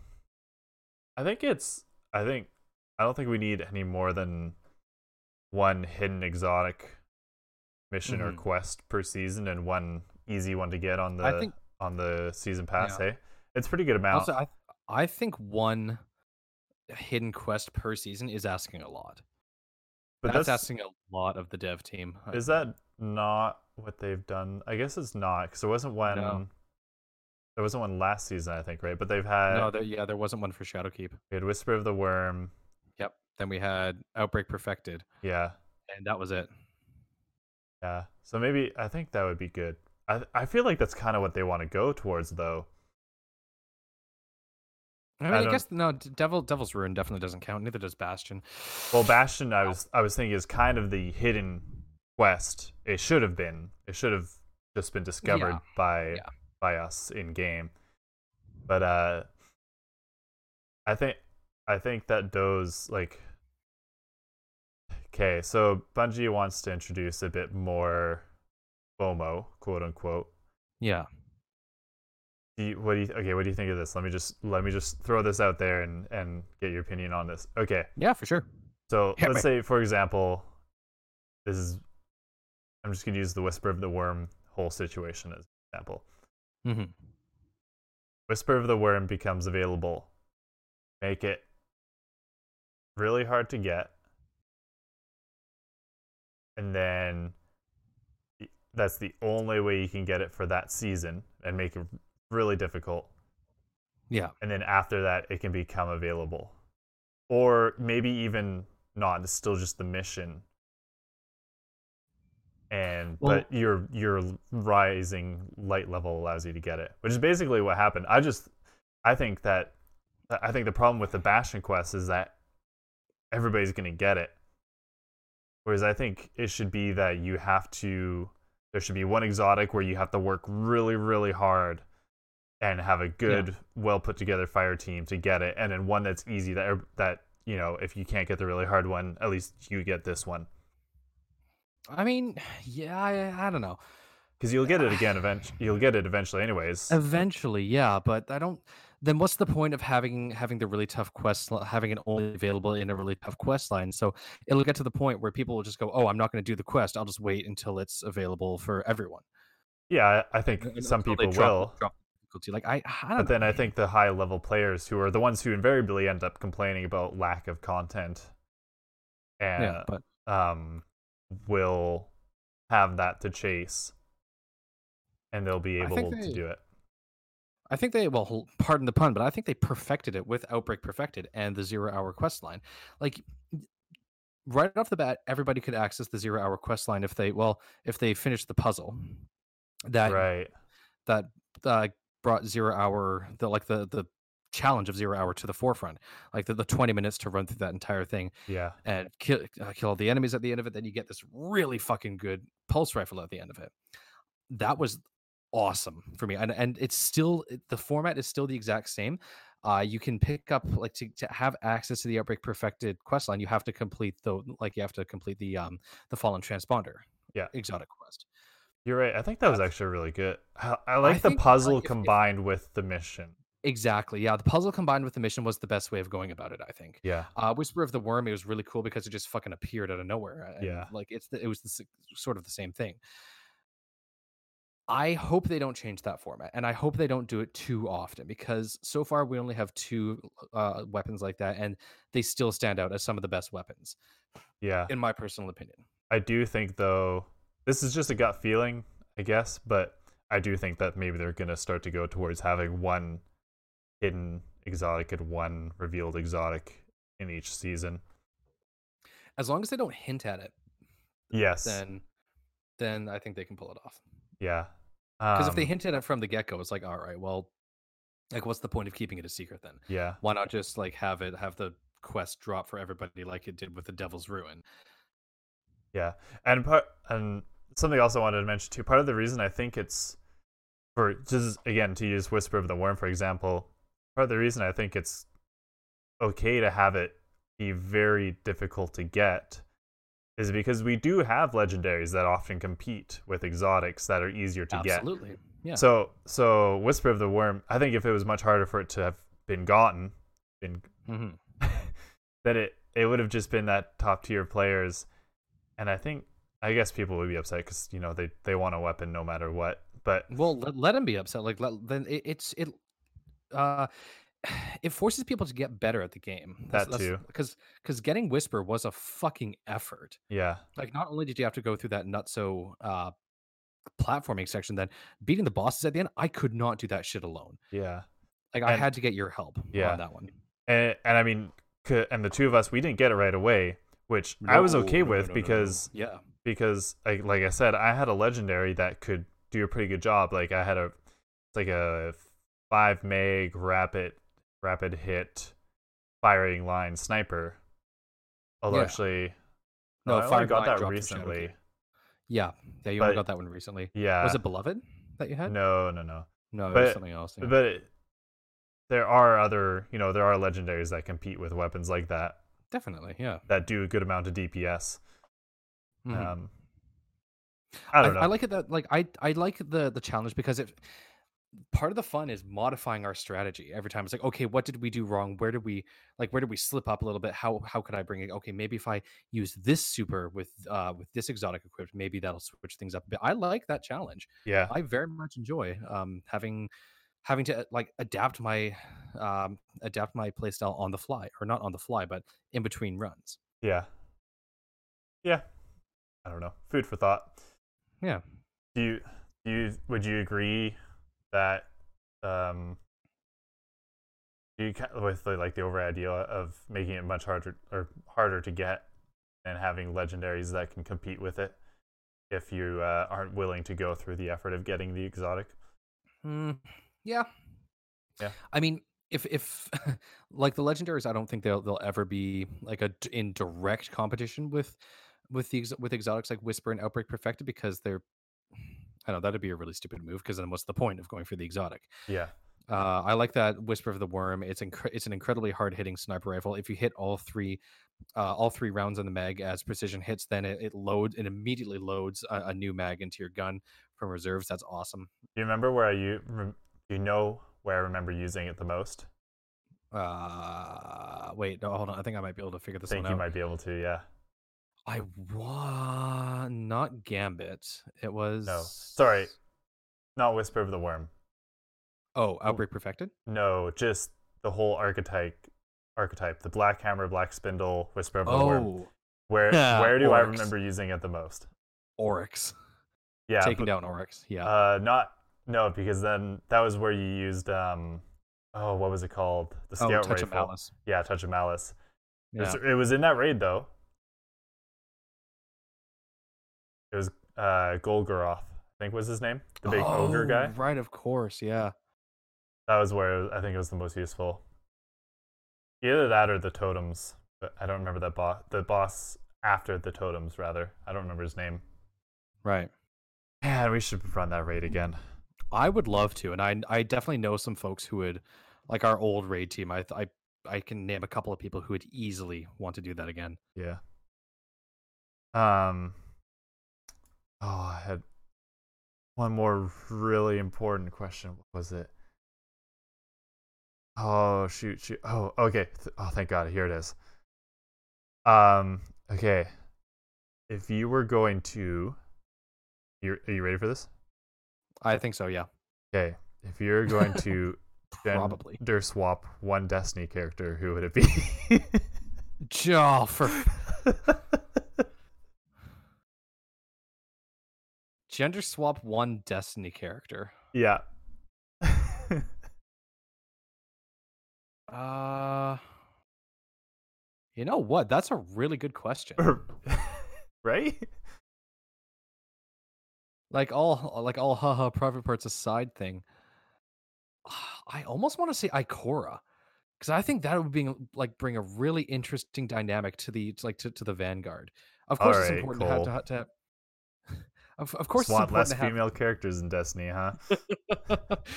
i think it's i think i don't think we need any more than one hidden exotic mission Mhm. or quest per season and one easy one to get on the think on the season pass Yeah. hey it's pretty good amount also I I think one hidden quest per season is asking a lot. But that's, that's asking a lot of the dev team. Uh, Is that not what they've done? I guess it's not because there wasn't one. No. There wasn't one last season, I think, right? But they've had no? There, yeah, there wasn't one for Shadowkeep. we had Whisper of the Worm, Yep. Then we had Outbreak Perfected, yeah, and that was it. yeah. So maybe I think that would be good. I I feel like that's kind of what they want to go towards, though. I mean, I I, guess no. Devil Devil's Ruin definitely doesn't count. Neither does Bastion. Well, Bastion, I was I was thinking is kind of the hidden quest. It should have been. It should have just been discovered Yeah. by Yeah. by us in game. But uh, I think I think that Doe's like. Okay, so Bungie wants to introduce a bit more FOMO, quote unquote. Yeah. Do you, what do you okay? What do you think of this? Let me just let me just throw this out there and and get your opinion on this. Okay, Yeah, for sure. so Hit let's me. say, for example, this is. I'm just gonna use the Whisper of the Worm whole situation as an example. hmm Whisper of the Worm becomes available. Make it really hard to get, and then that's the only way you can get it for that season, and make it really difficult. Yeah. and then after that it can become available or maybe even not it's still just the mission and Well- but your your rising light level allows you to get it which is basically what happened i just i think that i think the problem with the bastion quest is that everybody's going to get it whereas i think it should be that you have to there should be one exotic where you have to work really really hard and have a good well put together fire team to get it and then one that's easy that er, that you know if you can't get the really hard one at least you get this one I mean, yeah. I, I don't know. because you'll get it again eventually you'll get it eventually anyways Eventually, yeah, but I don't. Then what's the point of having having the really tough quest, having it only available in a really tough quest line? So it'll get to the point where people will just go, "Oh, I'm not going to do the quest. I'll just wait until it's available for everyone." yeah i think And some people drop- will drop difficulty. Like I, I don't but then know. i think the high level players who are the ones who invariably end up complaining about lack of content and yeah, but um will have that to chase and they'll be able think to do it I think they well, pardon the pun, but I think they perfected it with Outbreak Perfected and the zero hour quest line. Like right off the bat, everybody could access the zero hour quest line if they well, if they finished the puzzle that right that uh, brought zero hour the like the the challenge of zero hour to the forefront. Like the, the twenty minutes to run through that entire thing yeah and kill uh, kill all the enemies at the end of it. Then you get this really fucking good pulse rifle at the end of it. That was awesome for me, and and it's still the format is still the exact same. Uh, you can pick up like to, to have access to the outbreak perfected quest line. You have to complete the like you have to complete the um the fallen transponder Yeah. exotic quest. You're right. I think that was actually really good. I, I like the think, like, puzzle if- combined with the mission. Exactly. Yeah, the puzzle combined with the mission was the best way of going about it. I think. Yeah. Uh, Whisper of the Worm, it was really cool because it just fucking appeared out of nowhere. and, Yeah. like it's the, it was the, sort of the same thing. I hope they don't change that format, and I hope they don't do it too often because so far we only have two uh, weapons like that, and they still stand out as some of the best weapons, Yeah. in my personal opinion. I do think though this is just a gut feeling, I guess, but I do think that maybe they're gonna start to go towards having one hidden exotic and one revealed exotic in each season. As long as they don't hint at it, Yes. then then I think they can pull it off. yeah. Because if they Um, hint at it from the get go, it's like, all right, well, like, what's the point of keeping it a secret then? Yeah. why not just like have it have the quest drop for everybody like it did with the devil's ruin Yeah, and part and something else I wanted to mention too. Part of the reason I think it's for just again to use Whisper of the Worm for example. Part of the reason I think it's okay to have it be very difficult to get is because we do have legendaries that often compete with exotics that are easier to get. absolutely yeah So so Whisper of the Worm, I think if it was much harder for it to have been gotten, been hmm that it it would have just been that top tier players, and I think I guess people would be upset because you know they they want a weapon no matter what. But well let, let him be upset like let, then it, it's it uh it forces people to get better at the game That too. because because getting whisper was a fucking effort yeah, like not only did you have to go through that nutso uh platforming section then beating the bosses at the end i could not do that shit alone yeah, like i had to get your help Yeah. on that one and and I mean, and the two of us we didn't get it right away, which I was okay no, no, with no, no, no. because yeah because like like I said, I had a legendary that could do a pretty good job. Like I had a it's like a five meg rapid rapid hit firing line sniper. Although Yeah. actually, No, I only Fire got that dropped from Shadow recently. Yeah, yeah, you only got that one recently. Yeah. was it Beloved that you had? No, no, no. no, it but- was something else. yeah. But it, there are other, you know, there are legendaries that compete with weapons like that Definitely, yeah. that do a good amount of DPS. Mhm. Um, I don't know. I like it that like I I like the the challenge because it part of the fun is modifying our strategy every time. It's like, okay, what did we do wrong? Where did we like where did we slip up a little bit? How how could I bring it? Okay, maybe if I use this super with uh with this exotic equipped, maybe that'll switch things up a bit. I like that challenge. yeah, I very much enjoy um having having to uh, like adapt my um adapt my playstyle on the fly or not on the fly but in between runs. yeah, yeah. I don't know. Food for thought. Yeah. Do you, do you, would you agree that, um, do you with the, like the overall idea of making it much harder or harder to get and having legendaries that can compete with it if you uh, aren't willing to go through the effort of getting the exotic? Mm, yeah. Yeah. I mean, if if like the legendaries, I don't think they'll they'll ever be like a in direct competition with with the with exotics like Whisper and Outbreak Perfected because they're I don't know that'd be a really stupid move because then what's the point of going for the exotic? Yeah, Uh, I like that Whisper of the Worm. It's incre- it's an incredibly hard hitting sniper rifle. If you hit all three, uh, all three rounds on the mag as precision hits, then it, it loads it immediately loads a, a new mag into your gun from reserves. That's awesome. Do you remember where you rem- you know where I remember using it the most? Uh, wait, no, hold on. I think I might be able to figure this out. I think one you might be able to. Yeah. I was not Gambit. It was No, sorry, not Whisper of the Worm. Oh, Outbreak Perfected. No, just the whole archetype. Archetype, the Black Hammer, Black Spindle, Whisper of the Worm. Oh, Where Yeah, where do I remember using it the most? Oryx. Yeah, Taking but- down Oryx. Yeah. Uh, not no, because then that was where you used um, oh, what was it called? The oh, scout Touch of rifle. Malice. Yeah, Touch of Malice. It, Yeah. was, it was in that raid though. It was uh, Golgoroth, I think was his name, the big ogre Oh, guy. Right, of course. Yeah. That was where was- I think it was the most useful. Either that or the totems, but I don't remember that boss. The boss after the totems, rather. I don't remember his name. Right. Man, we should run that raid again. I would love to, and I I definitely know some folks who would, like our old raid team. I I I can name a couple of people who would easily want to do that again. Yeah. Um. Oh, I had one more really important question. What was it? Oh shoot, shoot. Oh, okay. Oh, thank God. Here it is. Um. Okay. If you were going to, you are you ready for this? I think so. Yeah. Okay. If you're going to Probably. gender swap one Destiny character, who would it be? Oh, for gender swap one Destiny character. yeah. Uh, you know what? That's a really good question. right? like all like all haha private parts aside thing. I almost want to say Ikora because I think that would be like bring a really interesting dynamic to the to, like to, to the Vanguard. Of course, it's Alright, important to have cool. to, have- to have. Of, of course, want it's less female characters in Destiny, huh?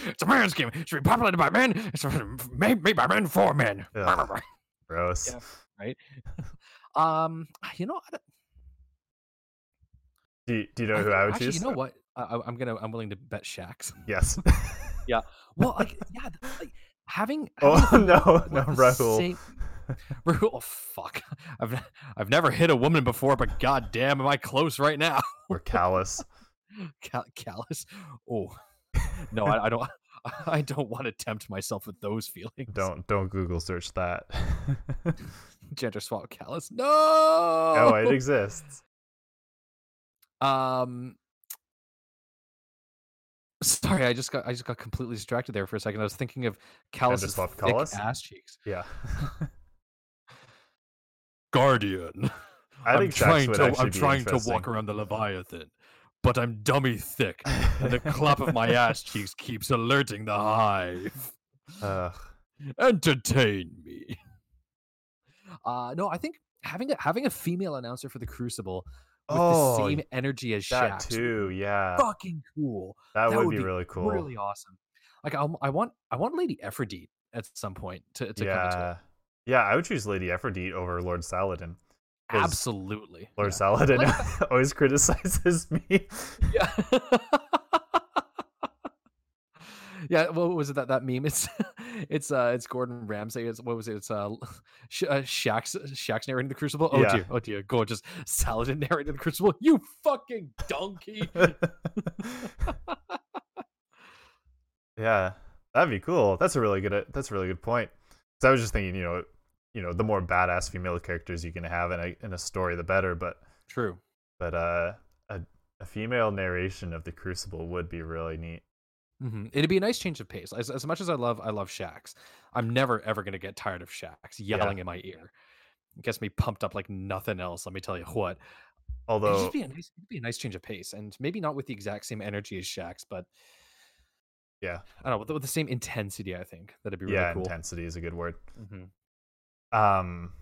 it's a man's game. It should be populated by men. It's made, made by men for men. Ugh. Gross. Yeah. um, you know, I Do, you, do you know who I would actually, choose? you know what? I, I- I'm gonna I'm willing to bet Shaxx. Yes. Yeah. Well, like yeah, like having. oh no, the- no, Rahool. same- Rahool, oh, fuck. I've I've never hit a woman before, but god damn, am I close right now? or Calus. Cal- Calus. Oh, no, I, I don't. I don't want to tempt myself with those feelings. Don't don't Google search that. gender swap Calus. No. oh, it exists. Um. Sorry, I just got I just got completely distracted there for a second. I was thinking of Calus's thick Calus? ass cheeks. Yeah. Guardian. I I'm think trying to I'm trying to walk around the Leviathan, but I'm dummy thick, and the clap of my ass cheeks keeps alerting the hive. Ugh. Entertain me. Uh no, I think having a having a female announcer for the Crucible with Oh, the same energy as that Shaxx too, yeah. fucking cool. That, That would, would be, be really cool. Really awesome. Like I, I want I want Lady Efrideet at some point to, to come into yeah. it. Yeah, I would choose Lady Efrideet over Lord Saladin. Absolutely. Lord yeah. Saladin Like- always criticizes me. Yeah. yeah. What was it that that meme? It's it's uh it's Gordon Ramsay. It's what was it? It's uh, Sh- uh Shaxx's Shaxx's narrating the Crucible. Oh Yeah. dear. Oh dear. Gorgeous. Saladin narrating the Crucible. You fucking donkey. yeah, that'd be cool. That's a really good. That's a really good point. So I was just thinking, you know, you know, the more badass female characters you can have in a in a story, the better. But True. but uh, a a female narration of the Crucible would be really neat. hmm It'd be a nice change of pace. As, as much as I love, I love Shaxx. I'm never ever gonna get tired of Shaxx yelling in my ear. It gets me pumped up like nothing else. Let me tell you what. It'd Although, just be a nice, it'd be a nice change of pace, and maybe not with the exact same energy as Shaxx, but yeah, I don't know with the, with the same intensity. I think that'd be really yeah, cool. intensity is a good word. hmm Um,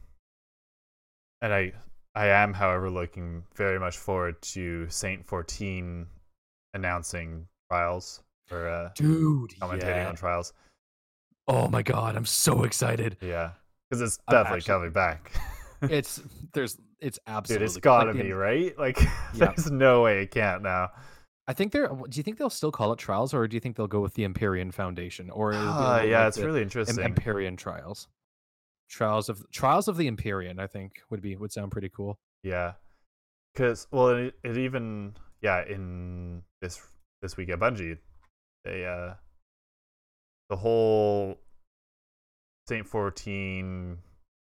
and I I am, however, looking very much forward to Saint Fourteen announcing trials or uh, Dude, commentating yeah. on trials. Oh my god, I'm so excited. Yeah, because it's definitely actually- coming back. It's there's it's absolutely Dude, it's gotta like, be right. Like, Yeah. there's no way it can't now. I think they're. Do you think they'll still call it trials, or do you think they'll go with the Empyrean Foundation, or Ah, like yeah, it's the really interesting. Empyrean trials? Trials of Trials of the Empyrean, I think would be would sound pretty cool. Yeah, because well, it, it even yeah in this this week at Bungie, they uh the whole Saint Fourteen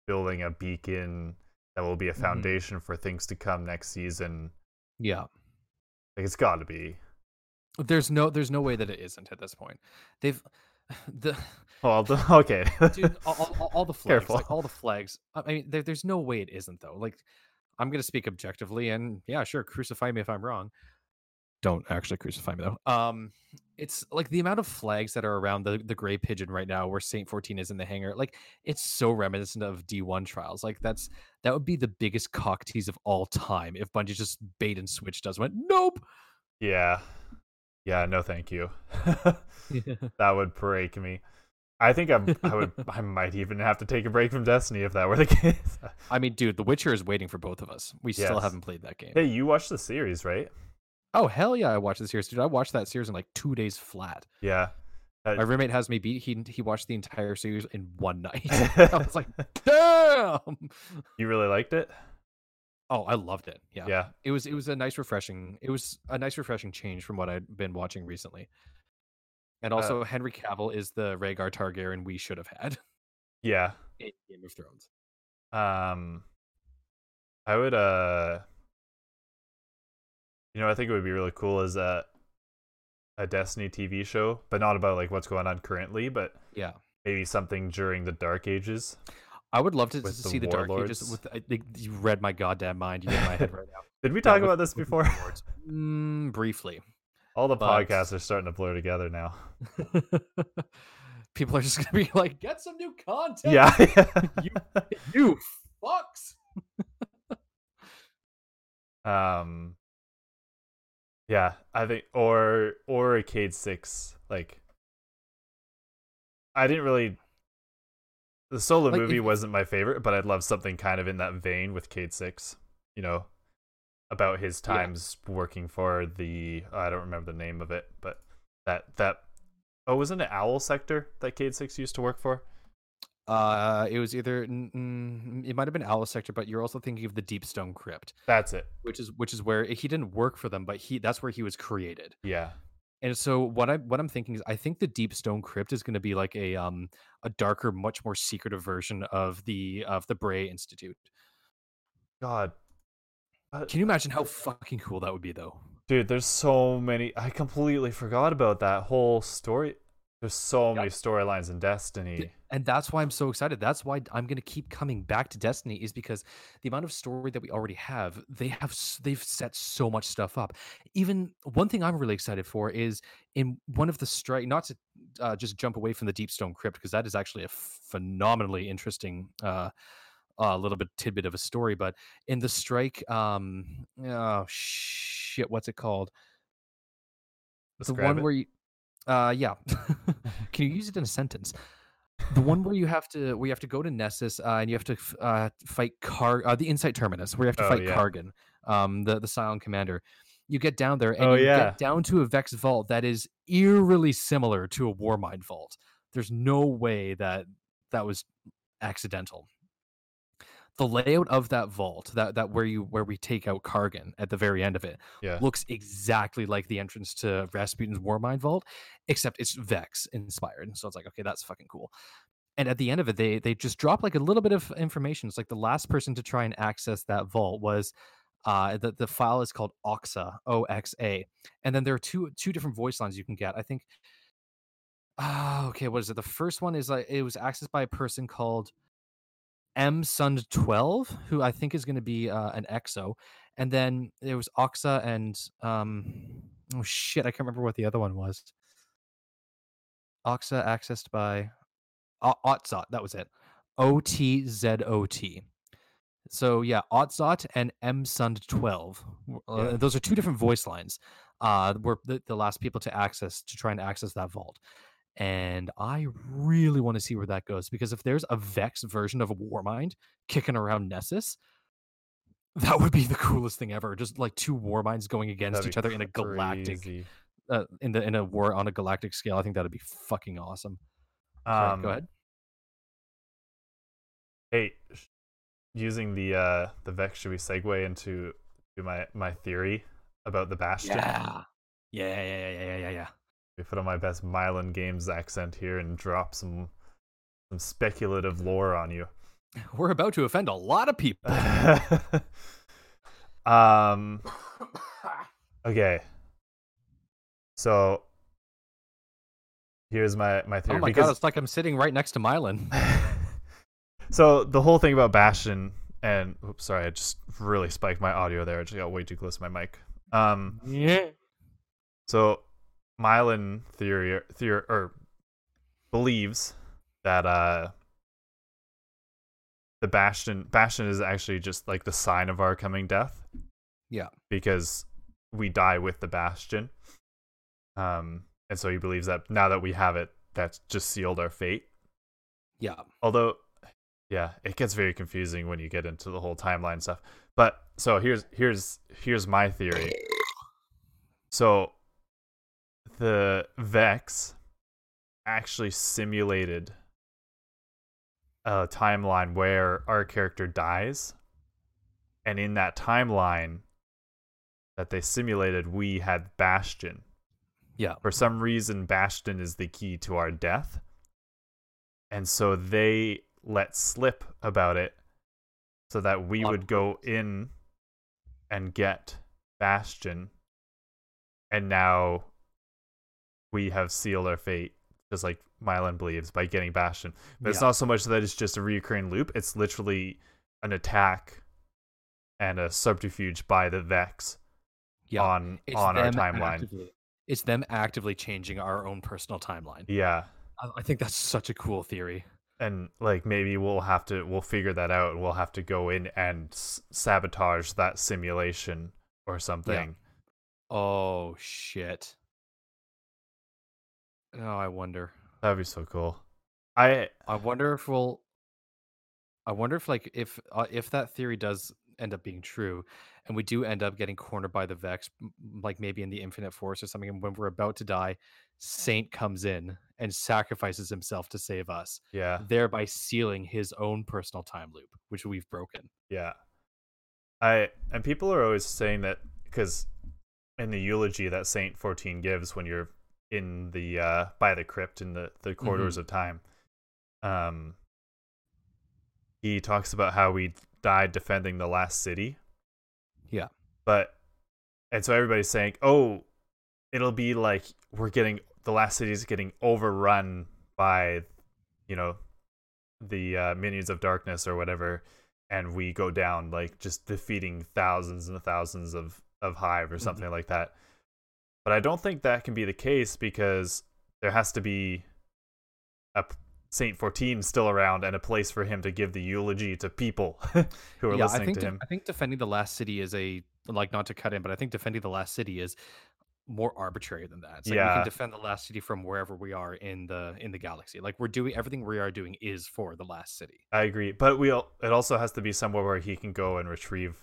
building a beacon that will be a Mhm. foundation for things to come next season. Yeah, Like it's got to be. there's no there's no way that it isn't at this point. They've the Well, the, okay. dude, all, all- all, all the flags, Careful. like all the flags. I mean, there, there's no way it isn't though. Like, I'm gonna speak objectively, and yeah, sure, crucify me if I'm wrong. Don't actually crucify me though. Um, it's like the amount of flags that are around the the gray pigeon right now, where Saint 14 is in the hangar. Like, it's so reminiscent of D1 trials. Like, that's that would be the biggest cock tease of all time if Bungie just bait and switch does went nope. yeah, yeah. No, thank you. that would break me. I think I'm. I would. I might even have to take a break from Destiny if that were the case. I mean, dude, The Witcher is waiting for both of us. We still haven't played that game. hey, you watched the series, right? Oh hell yeah, I watched the series, dude. I watched that series in like two days flat. Yeah. Uh, My roommate has me beat. He he watched the entire series in one night. I was like, damn. you really liked it? Oh, I loved it. Yeah. Yeah. It was it was a nice refreshing. It was a nice refreshing change from what I'd been watching recently. And Uh, also, Henry Cavill is the Rhaegar Targaryen we should have had Yeah. in Game of Thrones. Um, I would. Uh, you know, I think it would be really cool as a a Destiny TV show, but not about like what's going on currently, but Yeah. maybe something during the Dark Ages. I would love to, to the see the Dark Ages. warlords. With I think you read my goddamn mind. You're in my head right now. Did we talk with- about this with the before? Mm, briefly. All the but- podcasts are starting to blur together now. People are just gonna be like, get some new content. Yeah. you, you fucks. um. Yeah, I think or or Arcade Six. Like, I didn't really. The solo Like, movie if- wasn't my favorite, but I'd love something kind of in that vein with Cayde Six. You know, about his Yeah. times working for the I don't remember the name of it, but that that oh wasn't it Owl Sector that Cayde Six used to work for? Uh, it was either mm, it might have been Alice Sector, but you're also thinking of the Deep Stone Crypt, That's it. which is which is where he didn't work for them, but he that's where he was created. Yeah. And so what I what I'm thinking is I think the Deep Stone Crypt is going to be like a um a darker, much more secretive version of the of the Bray Institute. God, Can you imagine how fucking cool that would be, though? Dude, there's so many. I completely forgot about that whole story. There's so Yep. many storylines in Destiny. And that's why I'm so excited. That's why I'm going to keep coming back to Destiny is because the amount of story that we already have, they have they've set so much stuff up. Even one thing I'm really excited for is in one of the strike not to uh, just jump away from the Deepstone Crypt because that is actually a phenomenally interesting uh, uh, little bit tidbit of a story. But in the strike, um, oh shit, what's it called? the one it. where you, uh, yeah, can you use it in a sentence? The one where you have to where you have to go to Nessus uh, and you have to uh, fight Car uh, the Insight Terminus where you have to Oh, fight yeah. Kargan, um, the the Scion commander. You get down there and Oh, you yeah. get down to a Vex vault that is eerily similar to a Warmind vault. There's no way that that was accidental. The layout of that vault, that that where you where we take out Kargan at the very end of it, Yeah. looks exactly like the entrance to Rasputin's Warmind Vault, except it's Vex inspired. So it's like, okay, that's fucking cool. And at the end of it, they they just drop like a little bit of information. It's like the last person to try and access that vault was uh the, the file is called Oxa, O X A. And then there are two two different voice lines you can get. I think Ah, okay, what is it? The first one is like it was accessed by a person called M Sund 12, who I think is going to be uh, an EXO. And then there was Oxa and um oh shit, I can't remember what the other one was. Oxa accessed by O- Otzot, that was it. O T Z O T. So yeah, Otzot and M Sund 12. w- Uh, Yeah. Those are two different voice lines. Uh, were the, the last people to access to try and access that vault. And I really want to see where that goes because if there's a Vex version of a Warmind kicking around Nessus, that would be the coolest thing ever. Just like two Warminds going against each other in a galactic, uh, in the in a war on a galactic scale. I think that'd be fucking awesome. Sorry, Um, go ahead. Hey, using the uh the Vex, should we segue into to my my theory about the Bastion? Yeah. Yeah, yeah, yeah, yeah, yeah, yeah, yeah. We put on my best Myelin Games accent here and drop some some speculative lore on you. We're about to offend a lot of people. um. Okay. So here's my my theory oh my because god, it's like I'm sitting right next to Myelin. so the whole thing about Bastion and oops, sorry, I just really spiked my audio there. I just got way too close to my mic. Um, Yeah. so Myelin theory theory or believes that uh the Bastion Bastion is actually just like the sign of our coming death. Yeah. Because we die with the Bastion. Um, and so he believes that now that we have it, that's just sealed our fate. Yeah. although yeah it gets very confusing when you get into the whole timeline stuff but so here's here's here's my theory so the vex actually simulated a timeline where our character dies. And in that timeline that they simulated we had bastion. Yeah. for some reason bastion is the key to our death. And so they let slip about it so that we would go in and get bastion. And now we have sealed our fate just like Myelin believes by getting bastion but it's not so much that it's just a recurring loop it's literally an attack and a subterfuge by the vex Yeah. on It's on our timeline actively- it's them actively changing our own personal timeline. yeah I, I think that's such a cool theory. and like maybe we'll have to we'll figure that out we'll have to go in and s- sabotage that simulation or something Oh shit. Oh, I wonder. that'd be so cool i I wonder if we'll. I wonder if like if uh, if that theory does end up being true, and we do end up getting cornered by the Vex, like maybe in the Infinite Forest or something, and when we're about to die, Saint comes in and sacrifices himself to save us, yeah thereby sealing his own personal time loop, which we've broken. yeah i and people are always saying that because in the eulogy that saint 14 gives when you're in the uh by the crypt in the the corridors of time. Um he talks about how we died defending the last city. Yeah. but and so everybody's saying oh it'll be like we're getting the last city is getting overrun by you know the uh, minions of darkness or whatever and we go down like just defeating thousands and thousands of of hive or something like that but i don't think that can be the case because there has to be a Saint 14 still around and a place for him to give the eulogy to people who are yeah, I listening think to de- him. I think defending the last city is a like not to cut in, but I think defending the last city is more arbitrary than that. It's like we can defend the last city from wherever we are in the in the galaxy. Like we're doing everything we are doing is for the last city. I agree, but we al- it also has to be somewhere where he can go and retrieve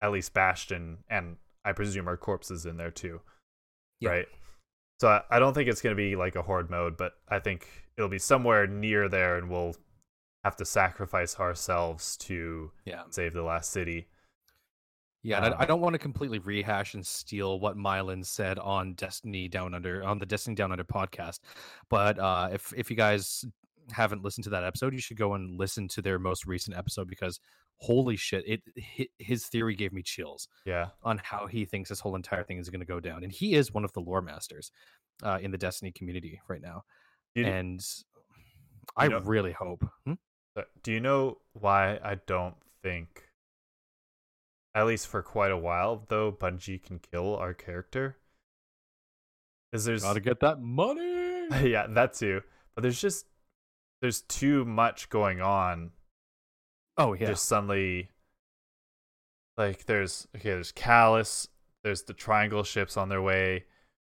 at least Bastion and I presume our corpses in there too. Yeah. Right. So I, I don't think it's going to be like a horde mode, but I think it'll be somewhere near there and we'll have to sacrifice ourselves to Yeah. save the last city. Yeah, and Um, I, I don't want to completely rehash and steal what Myelin said on Destiny Down Under on the Destiny Down Under podcast, but uh, if if you guys haven't listened to that episode, you should go and listen to their most recent episode because holy shit, it his theory gave me chills Yeah. on how he thinks this whole entire thing is going to go down, and he is one of the lore masters uh, in the Destiny community right now, you, and I know- really hope. Hmm? uh, do you know why I don't think at least for quite a while though Bungie can kill our character? Is there's Gotta get that money. yeah, that too. But there's just there's too much going on. Oh yeah, Just suddenly like there's okay, there's Calus, there's the triangle ships on their way,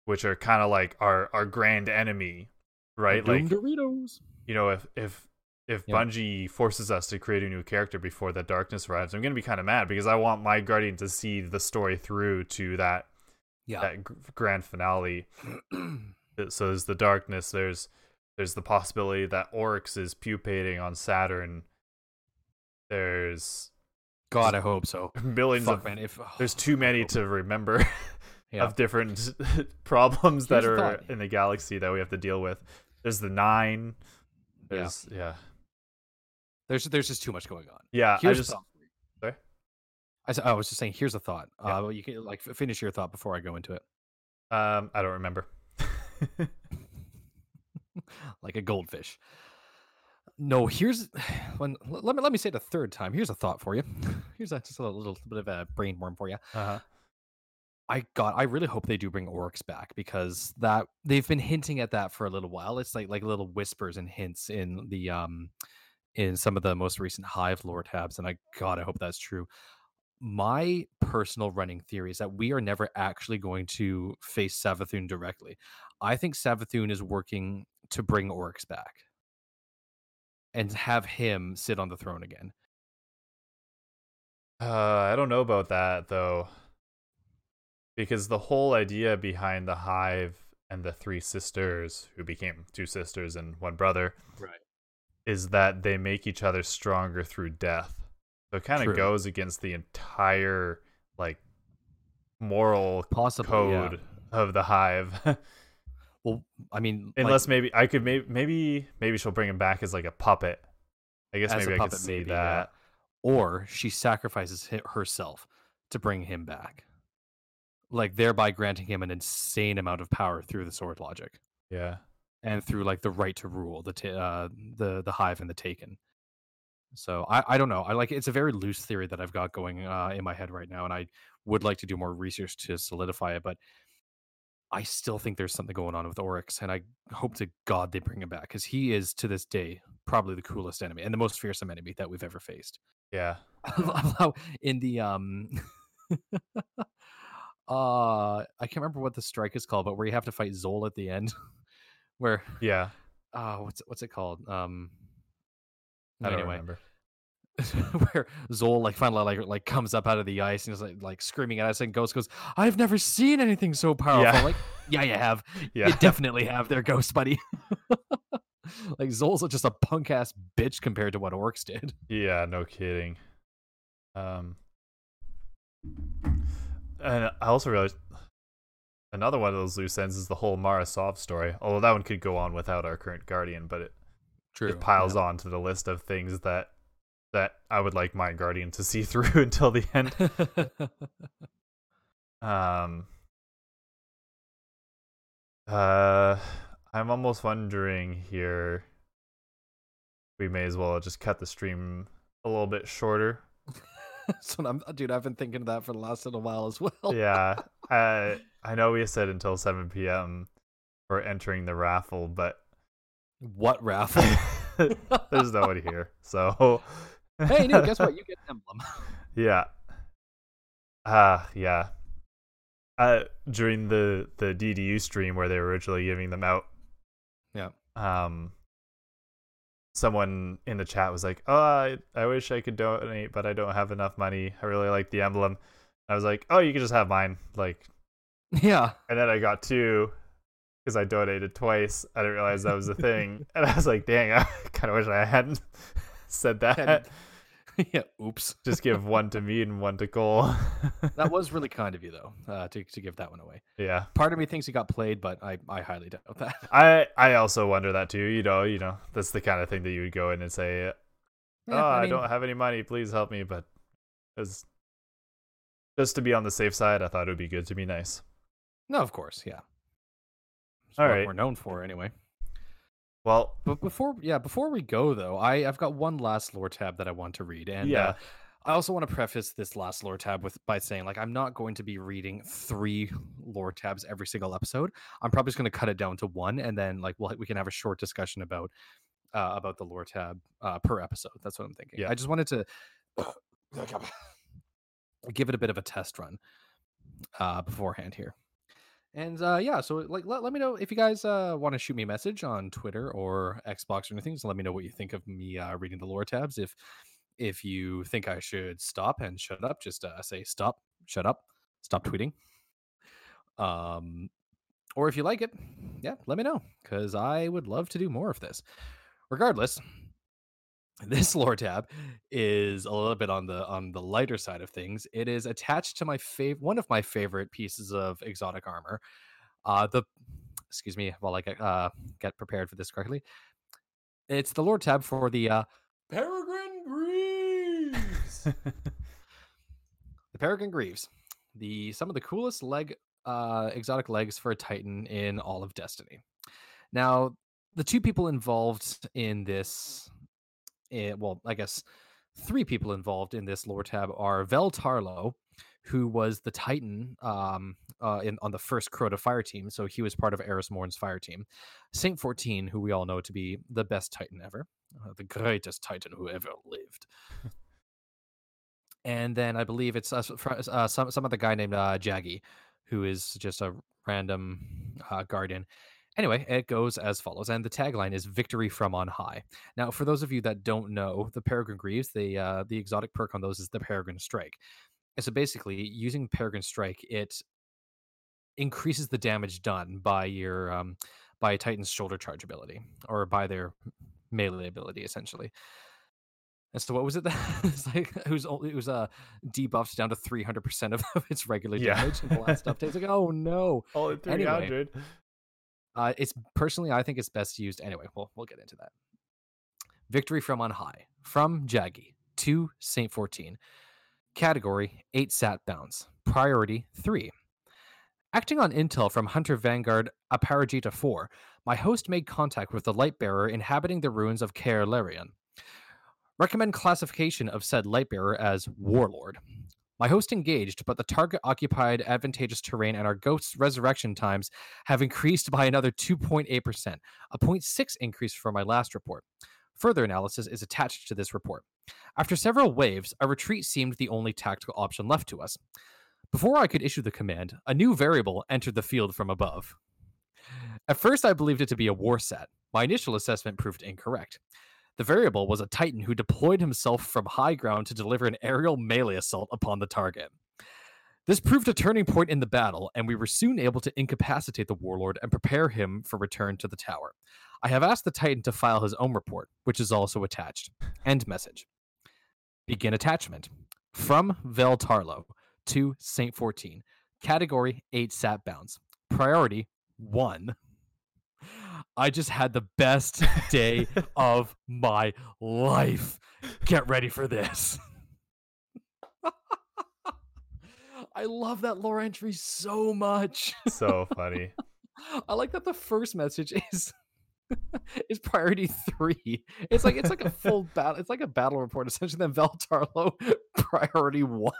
which are kind of like our our grand enemy, right? Doom Like Doritos. you know, if if if. Bungie forces us to create a new character before that darkness arrives, I'm gonna be kind of mad because I want my guardian to see the story through to that Yeah. that g- grand finale. So there's the darkness there's there's the possibility that Oryx is pupating on saturn there's God, I hope so. millions Fuck, of man. If there's too many to remember yeah. of different problems that Here's the are thought. in the galaxy that we have to deal with there's the nine there's yeah there's there's just too much going on. yeah, Here's i just a thought. for you. Sorry? I, I was just saying. Here's a thought. Yeah. Uh, well, you can like finish your thought before I go into it. um i don't remember like a goldfish. No, here's when let me let me say it a third time. Here's a thought for you. Here's a, just a little, bit of a brain worm for you. uh-huh. I got. I really hope they do bring Oryx back because that they've been hinting at that for a little while. It's like like little whispers and hints in the um in some of the most recent Hive lore tabs, and I God, I hope that's true. My personal running theory is that we are never actually going to face Savathun directly. I think Savathun is working to bring Oryx back and have him sit on the throne again. Uh, I don't know about that though, because the whole idea behind the hive and the three sisters, who became two sisters and one brother, Right. is that they make each other stronger through death. So it kind of goes against the entire like moral Possibly. code Yeah. of the hive. Well, I mean, like, Unless maybe I could maybe maybe maybe she'll bring him back as like a puppet. I guess maybe I could puppet, see maybe, yeah. that. or she sacrifices herself to bring him back, like thereby granting him an insane amount of power through the sword logic Yeah. and through like the right to rule the ta- uh, the the hive and the taken. So I I don't know. I like it's a very loose theory that I've got going uh, in my head right now, and I would like to do more research to solidify it, but. I still think there's something going on with Oryx, and I hope to God they bring him back because he is to this day probably the coolest enemy and the most fearsome enemy that we've ever faced. Yeah. I love how in the um uh I can't remember what the strike is called, but where you have to fight Xol at the end. where Yeah. uh what's what's it called? Um I don't anyway, remember. where Xol like finally like like comes up out of the ice and is like like screaming at us and Ghost goes, I've never seen anything so powerful. Yeah. Like, yeah, you have. Yeah. You definitely have there, Ghost Buddy. like Xol's just a punk ass bitch compared to what Oryx did. Yeah, no kidding. Um, and I also realized another one of those loose ends is the whole Mara Sov story. Although that one could go on without our current guardian, but it, True. it piles on to the list of things that that I would like my guardian to see through until the end. Um, uh, I'm almost wondering here. We may as well just cut the stream a little bit shorter. so I'm, dude, I've been thinking of that for the last little while as well. yeah, uh, I know we said until 7 p.m. for entering the raffle, but What raffle? there's no one here. So hey, no, guess what? You get an emblem. yeah. Ah, yeah. Uh, during the the DDU stream where they were originally giving them out, Yeah. um, someone in the chat was like, "Oh, I, I wish I could donate, but I don't have enough money. I really like the emblem." I was like, "Oh, you can just have mine." Like, Yeah. and then I got two because I donated twice. I didn't realize that was a thing, and I was like, "Dang, I kind of wish I hadn't said that." Yeah. Oops. just give one to me and one to Cole. That was really kind of you, though, uh, to to give that one away. yeah. Part of me thinks he got played, but I, I highly doubt that. I I also wonder that too. You know, you know, that's the kind of thing that you would go in and say, "Oh, Yeah, I, mean, don't have any money. Please help me." But as just to be on the safe side, I thought it would be good to be nice. No, of course, yeah. It's All right. we're known for anyway. Well, But before, yeah, before we go though, I I've got one last lore tab that I want to read, and Yeah. uh, I also want to preface this last lore tab with by saying like I'm not going to be reading three lore tabs every single episode. I'm probably just going to cut it down to one, and then like we'll, we can have a short discussion about uh, about the lore tab uh, per episode. That's what I'm thinking. Yeah. I just wanted to give it a bit of a test run uh, beforehand here. And uh, yeah, so like let, let me know if you guys uh, want to shoot me a message on Twitter or Xbox or anything. Just let me know what you think of me uh, reading the lore tabs. If if you think I should stop and shut up, just uh, say stop, shut up, stop tweeting. Um, or if you like it, yeah, let me know because I would love to do more of this. Regardless, this lore tab is a little bit on the on the lighter side of things. It is attached to my fav- one of my favorite pieces of exotic armor. Uh the excuse me while I get uh get prepared for this correctly. It's the lore tab for the uh Peregrine Greaves. the Peregrine Greaves. The some of the coolest leg uh exotic legs for a Titan in all of Destiny. Now, the two people involved in this eh, well, I guess three people involved in this lore tab are Vell Tarlowe, who was the Titan um, uh, in on the first Crota fire team. So he was part of Eris Morn's fire team. Saint 14, who we all know to be the best Titan ever, uh, the greatest Titan who ever lived. and then I believe it's uh, uh, some some other guy named uh, Jaggy, who is just a random uh, guardian. Anyway, it goes as follows, and the tagline is "Victory from on high." Now, for those of you that don't know, the Peregrine Greaves, the uh, the exotic perk on those is the Peregrine Strike. And so basically, using Peregrine Strike, it increases the damage done by your um, by a Titan's shoulder charge ability, or by their melee ability, essentially. And so, what was it that it's like? It was only it was uh debuffed down to three hundred percent of its regular Yeah. damage in the last update. It's like, oh no! All at Anyway. 300. Uh, it's personally, I think it's best used anyway. We'll we'll get into that. Victory from on high from Jaggy to Saint fourteen. Category eight sat bounds. Priority three. Acting on intel from Hunter Vanguard Aparajita 4, my host made contact with the light bearer inhabiting the ruins of Kaer Larian. Recommend classification of said light bearer as Warlord. My host engaged, but the target occupied advantageous terrain and our ghost's resurrection times have increased by another 2.8%, a 0.6 increase from my last report. Further analysis is attached to this report. After several waves, a retreat seemed the only tactical option left to us. Before I could issue the command, a new variable entered the field from above. At first, I believed it to be a Warsat. My initial assessment proved incorrect. The variable was a Titan who deployed himself from high ground to deliver an aerial melee assault upon the target. This proved a turning point in the battle, and we were soon able to incapacitate the warlord and prepare him for return to the tower. I have asked the Titan to file his own report, which is also attached. End message. Begin attachment. From Vell Tarlowe to Saint 14. Category 8 sat bounds. Priority 1. I just had the best day of my life. Get ready for this. I love that lore entry so much. so funny. I like that the first message is is priority three. It's like it's like a full battle. It's like a battle report essentially. Then Vell Tarlowe priority one.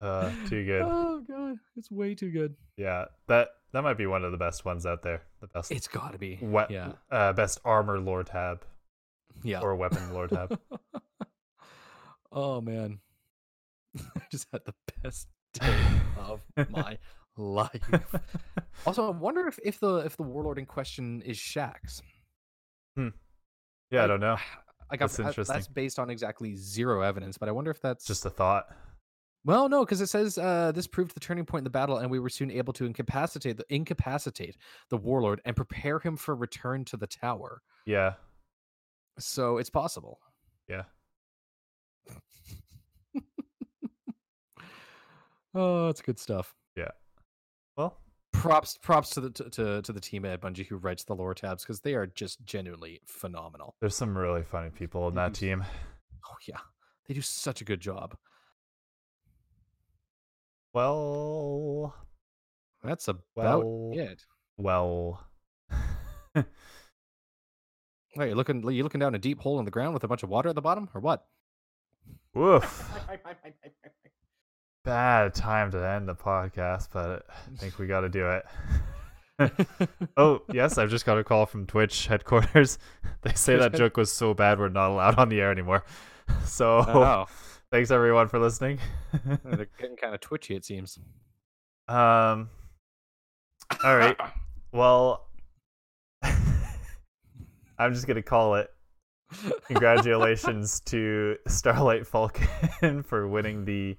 Uh, too good. Oh god, it's way too good. Yeah, that that might be one of the best ones out there. The best It's got to be. we- Yeah. uh, best armor lore tab Yeah. or weapon lore tab. oh man, I just had the best day of my life. Also, I wonder if, if the if the warlord in question is Shaxx. yeah, I don't know. I got That's I- that's based on exactly zero evidence, but I wonder if that's Just a thought. Well, no, because it says uh, this proved the turning point in the battle, and we were soon able to incapacitate the incapacitate the warlord and prepare him for return to the tower. Yeah, So it's possible. yeah. Oh, it's good stuff. Yeah. Well, props props to the to, to, the team at Bungie who writes the lore tabs because they are just genuinely phenomenal. there's some really funny people in that team. Oh yeah, they do such a good job. Well, That's about Well- it. well. Wait, you looking you looking down a deep hole in the ground with a bunch of water at the bottom, or what? Woof. Bad time to end the podcast, but I think we got to do it. oh, yes, I've just got a call from Twitch headquarters. They say that joke was so bad we're not allowed on the air anymore. So, oh, thanks everyone for listening. they're getting kind of twitchy. It seems. um, all right. Well, I'm just gonna call it. Congratulations to Starlight Falcon for winning the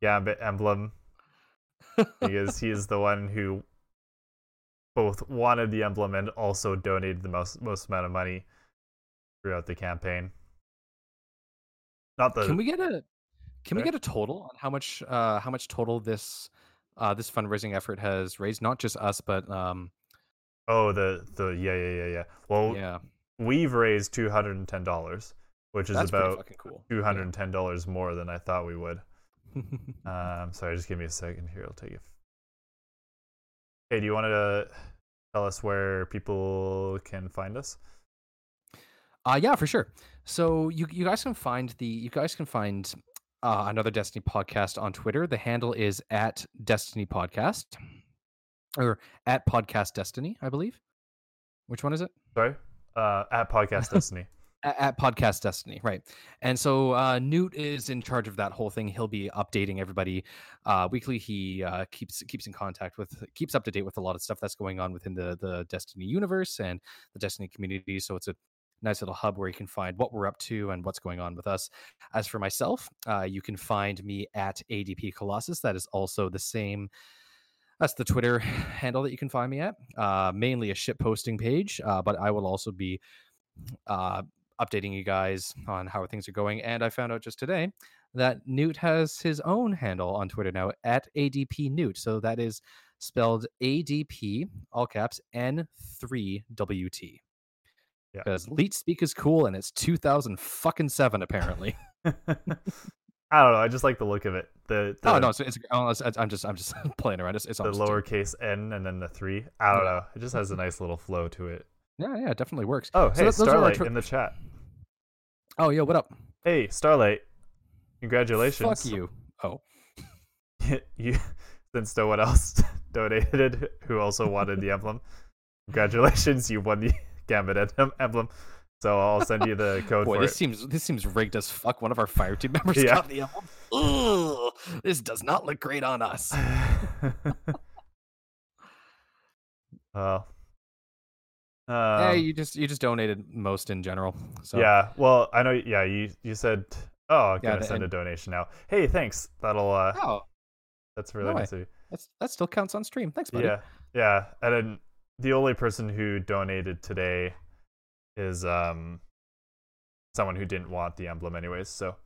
Gambit emblem because he is the one who both wanted the emblem and also donated the most most amount of money throughout the campaign. Not the Can we get a can we get a total on how much uh how much total this uh this fundraising effort has raised? Not just us, but um oh the the yeah yeah yeah yeah. Well, yeah, we've raised two hundred and ten dollars, which is that's about cool. two hundred and ten dollars more than I thought we would. Um, sorry, just give me a second here. I'll take it. Hey, do you want to tell us where people can find us? Uh yeah, for sure. So you you guys can find the you guys can find uh, another Destiny podcast on Twitter. The handle is at Destiny Podcast or at Podcast Destiny, I believe. Which one is it? Sorry, uh, at Podcast Destiny. At Podcast Destiny, right? And so uh, Newt is in charge of that whole thing. He'll be updating everybody uh, weekly. He uh, keeps keeps in contact with, keeps up to date with a lot of stuff that's going on within the the Destiny universe and the Destiny community. So it's a nice little hub where you can find what we're up to and what's going on with us. As for myself, uh, you can find me at ADP Colossus. That is also the same. That's the Twitter handle that you can find me at. Uh, mainly a ship posting page, uh, but I will also be uh, updating you guys on how things are going. And I found out just today that Newt has his own handle on Twitter now at ADP Newt. So that is spelled ADP, all caps, N3WT. Yeah. Because Leet Speak is cool and it's 2000 fucking seven apparently. I don't know. I just like the look of it. The, oh, the oh no, it's, it's, oh, I'm just I'm just playing around. It's, it's the two. lowercase n and then the three. I don't Yeah. know. It just has a nice little flow to it. Yeah, yeah, it definitely works. Oh, hey, th- those are our Starlight in the chat. Oh, yo, what up? Hey, Starlight. Congratulations. Fuck you. Oh, you since no one else donated who also wanted the emblem congratulations you won the gambit em- emblem so i'll send you the code boy, for this it seems this seems rigged as fuck. One of our fire team members Yeah. got the emblem. Ugh, this does not look great on us. well hey, um, you just you just donated most in general. So yeah well i know yeah you you said oh i'm Yeah, gonna the- send a donation now hey thanks that'll uh Oh, that's really no nice of you that's that still counts on stream. Thanks, buddy. Yeah, yeah, and then the only person who donated today is um someone who didn't want the emblem anyways. So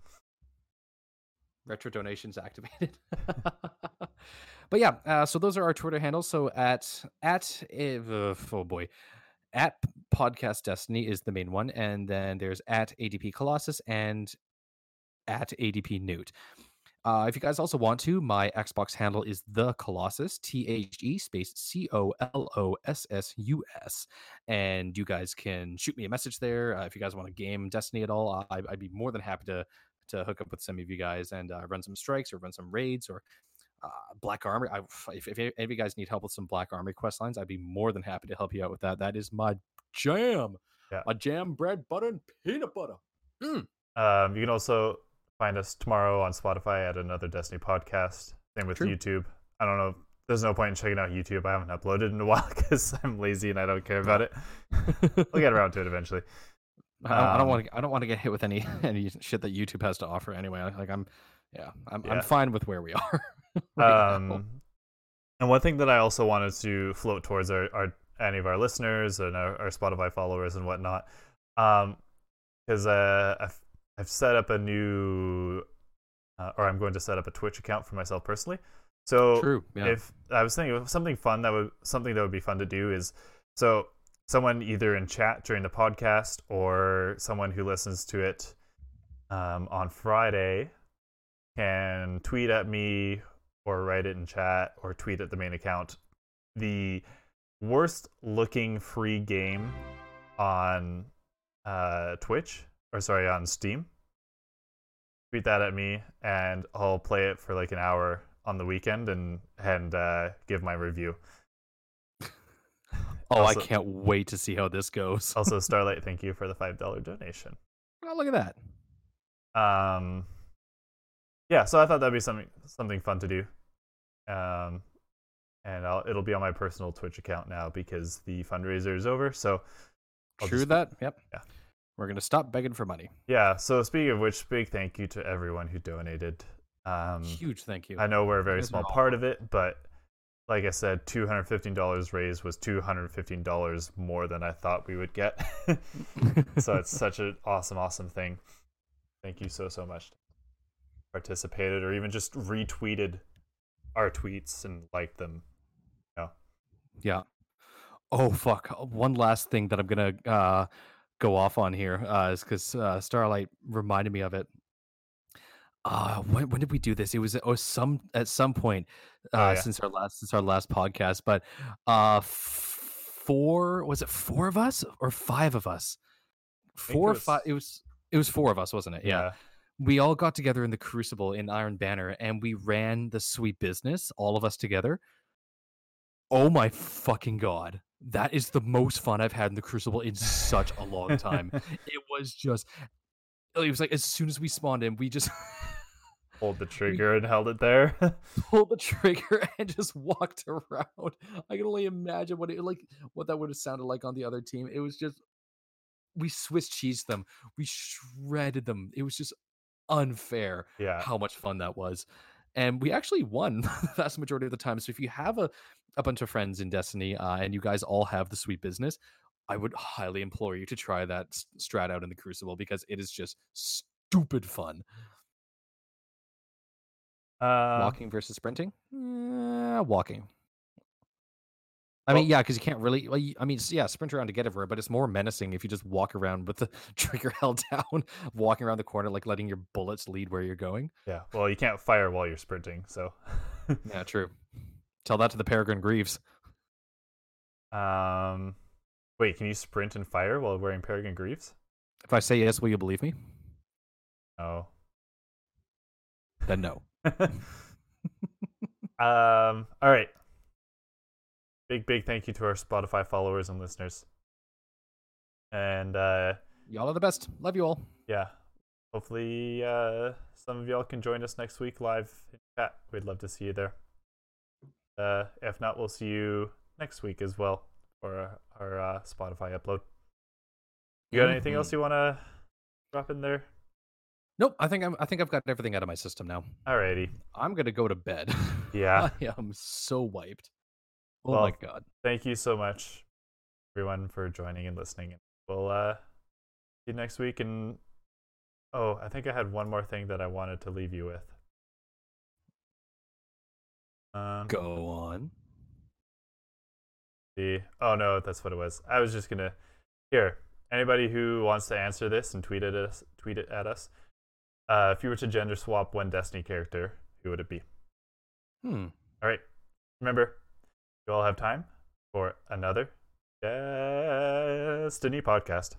Retro donations activated. but yeah, uh, so those are our Twitter handles. So at at uh, oh boy, at Podcast Destiny is the main one, and then there's at ADP Colossus and at ADP Newt. Uh, if you guys also want to, my Xbox handle is the Colossus, T H E space C O L O S S U S, and you guys can shoot me a message there uh, if you guys want to game Destiny at all. I, I'd be more than happy to to hook up with some of you guys and uh, run some strikes or run some raids or uh, Black Armory. I, if, if any of you guys need help with some Black Armory quest lines, I'd be more than happy to help you out with that. That is my jam. Yeah. My jam, bread, butter, and peanut butter. Mm. Um, you can also find us tomorrow on Spotify at another Destiny podcast. Same with True. YouTube. I don't know. There's no point in checking out YouTube. I haven't uploaded in a while because I'm lazy and I don't care about it. We'll get around to it eventually. I don't, Um, want to. I don't want to get hit with any any shit that YouTube has to offer anyway. Like I'm, yeah, I'm, Yeah. I'm fine with where we are. right now. Um, and one thing that I also wanted to float towards our, our any of our listeners and our, our Spotify followers and whatnot, um, because uh, I've set up a new, uh, or I'm going to set up a Twitch account for myself personally. So True. Yeah. if I was thinking of something fun that would something that would be fun to do is so someone either in chat during the podcast or someone who listens to it um, on Friday can tweet at me or write it in chat or tweet at the main account the worst looking free game on uh, Twitch or sorry on Steam. Tweet that at me and I'll play it for like an hour on the weekend and and uh, give my review. oh, also- I can't wait to see how this goes. Also, Starlight, thank you for the five dollar donation. Oh, look at that. Um, yeah, so I thought that'd be something something fun to do. Um, and I'll, it'll be on my personal Twitch account now because the fundraiser is over. So I'll True just- that. Yep. Yeah. We're gonna stop begging for money. yeah. So speaking of which, big thank you to everyone who donated. Um, Huge thank you. I know we're a very small part of it, but like I said, two hundred fifteen dollars raised was two hundred fifteen dollars more than I thought we would get. so it's such an awesome, awesome thing. Thank you so so much. Participated or even just retweeted our tweets and liked them. Yeah. Yeah. Oh fuck! One last thing that I'm gonna uh, go off on here uh, is because uh, Starlight reminded me of it. Uh, when when did we do this? It was oh some at some point uh, Oh, yeah. since our last since our last podcast. But uh, f- four was it four of us or five of us? think it Four was- five. It was it was four of us, wasn't it? Yeah. we all got together in the Crucible in Iron Banner and we ran the sweet business, all of us together. Oh my fucking god. That is the most fun I've had in the Crucible in such a long time. it was just oh, it was like as soon as we spawned in, we just Pulled the trigger and held it there. pulled the trigger and just walked around. I can only imagine what it like what that would have sounded like on the other team. It was just we Swiss cheesed them. We shredded them. It was just unfair yeah. how much fun that was. And we actually won the vast majority of the time. So if you have a, a bunch of friends in Destiny uh, and you guys all have the sweet business, I would highly implore you to try that strat out in the Crucible because it is just stupid fun. Uh, walking versus sprinting? Eh, walking. I mean, yeah, because you can't really. Well, you- I mean, yeah, sprint around to get everywhere, but it's more menacing if you just walk around with the trigger held down, walking around the corner, like letting your bullets lead where you're going. yeah. Well, you can't fire while you're sprinting, so. Yeah, true. Tell that to the Peregrine Greaves. um, wait, can you sprint and fire while wearing Peregrine Greaves? If I say yes, will you believe me? No. Then no. um. All right. Big big thank you to our Spotify followers and listeners. And uh, Y'all are the best. Love you all. yeah, hopefully uh, some of y'all can join us next week live in chat. We'd love to see you there. Uh, if not, we'll see you next week as well for our, our uh, Spotify upload. You got anything Mhm. else you want to drop in there? Nope. I think I'm. I think I've got everything out of my system now. Alrighty. I'm gonna go to bed. Yeah. I am so wiped. Oh Well, my god. Thank you so much, everyone, for joining and listening. We'll uh, see you next week. And oh, I think I had one more thing that I wanted to leave you with. Um, Go on. see. Oh no, that's what it was. I was just gonna here. Anybody who wants to answer this and tweet at us, tweet it at us. Uh, if you were to gender swap one Destiny character, who would it be? Hmm. All right. Remember, you all have time for another Destiny podcast.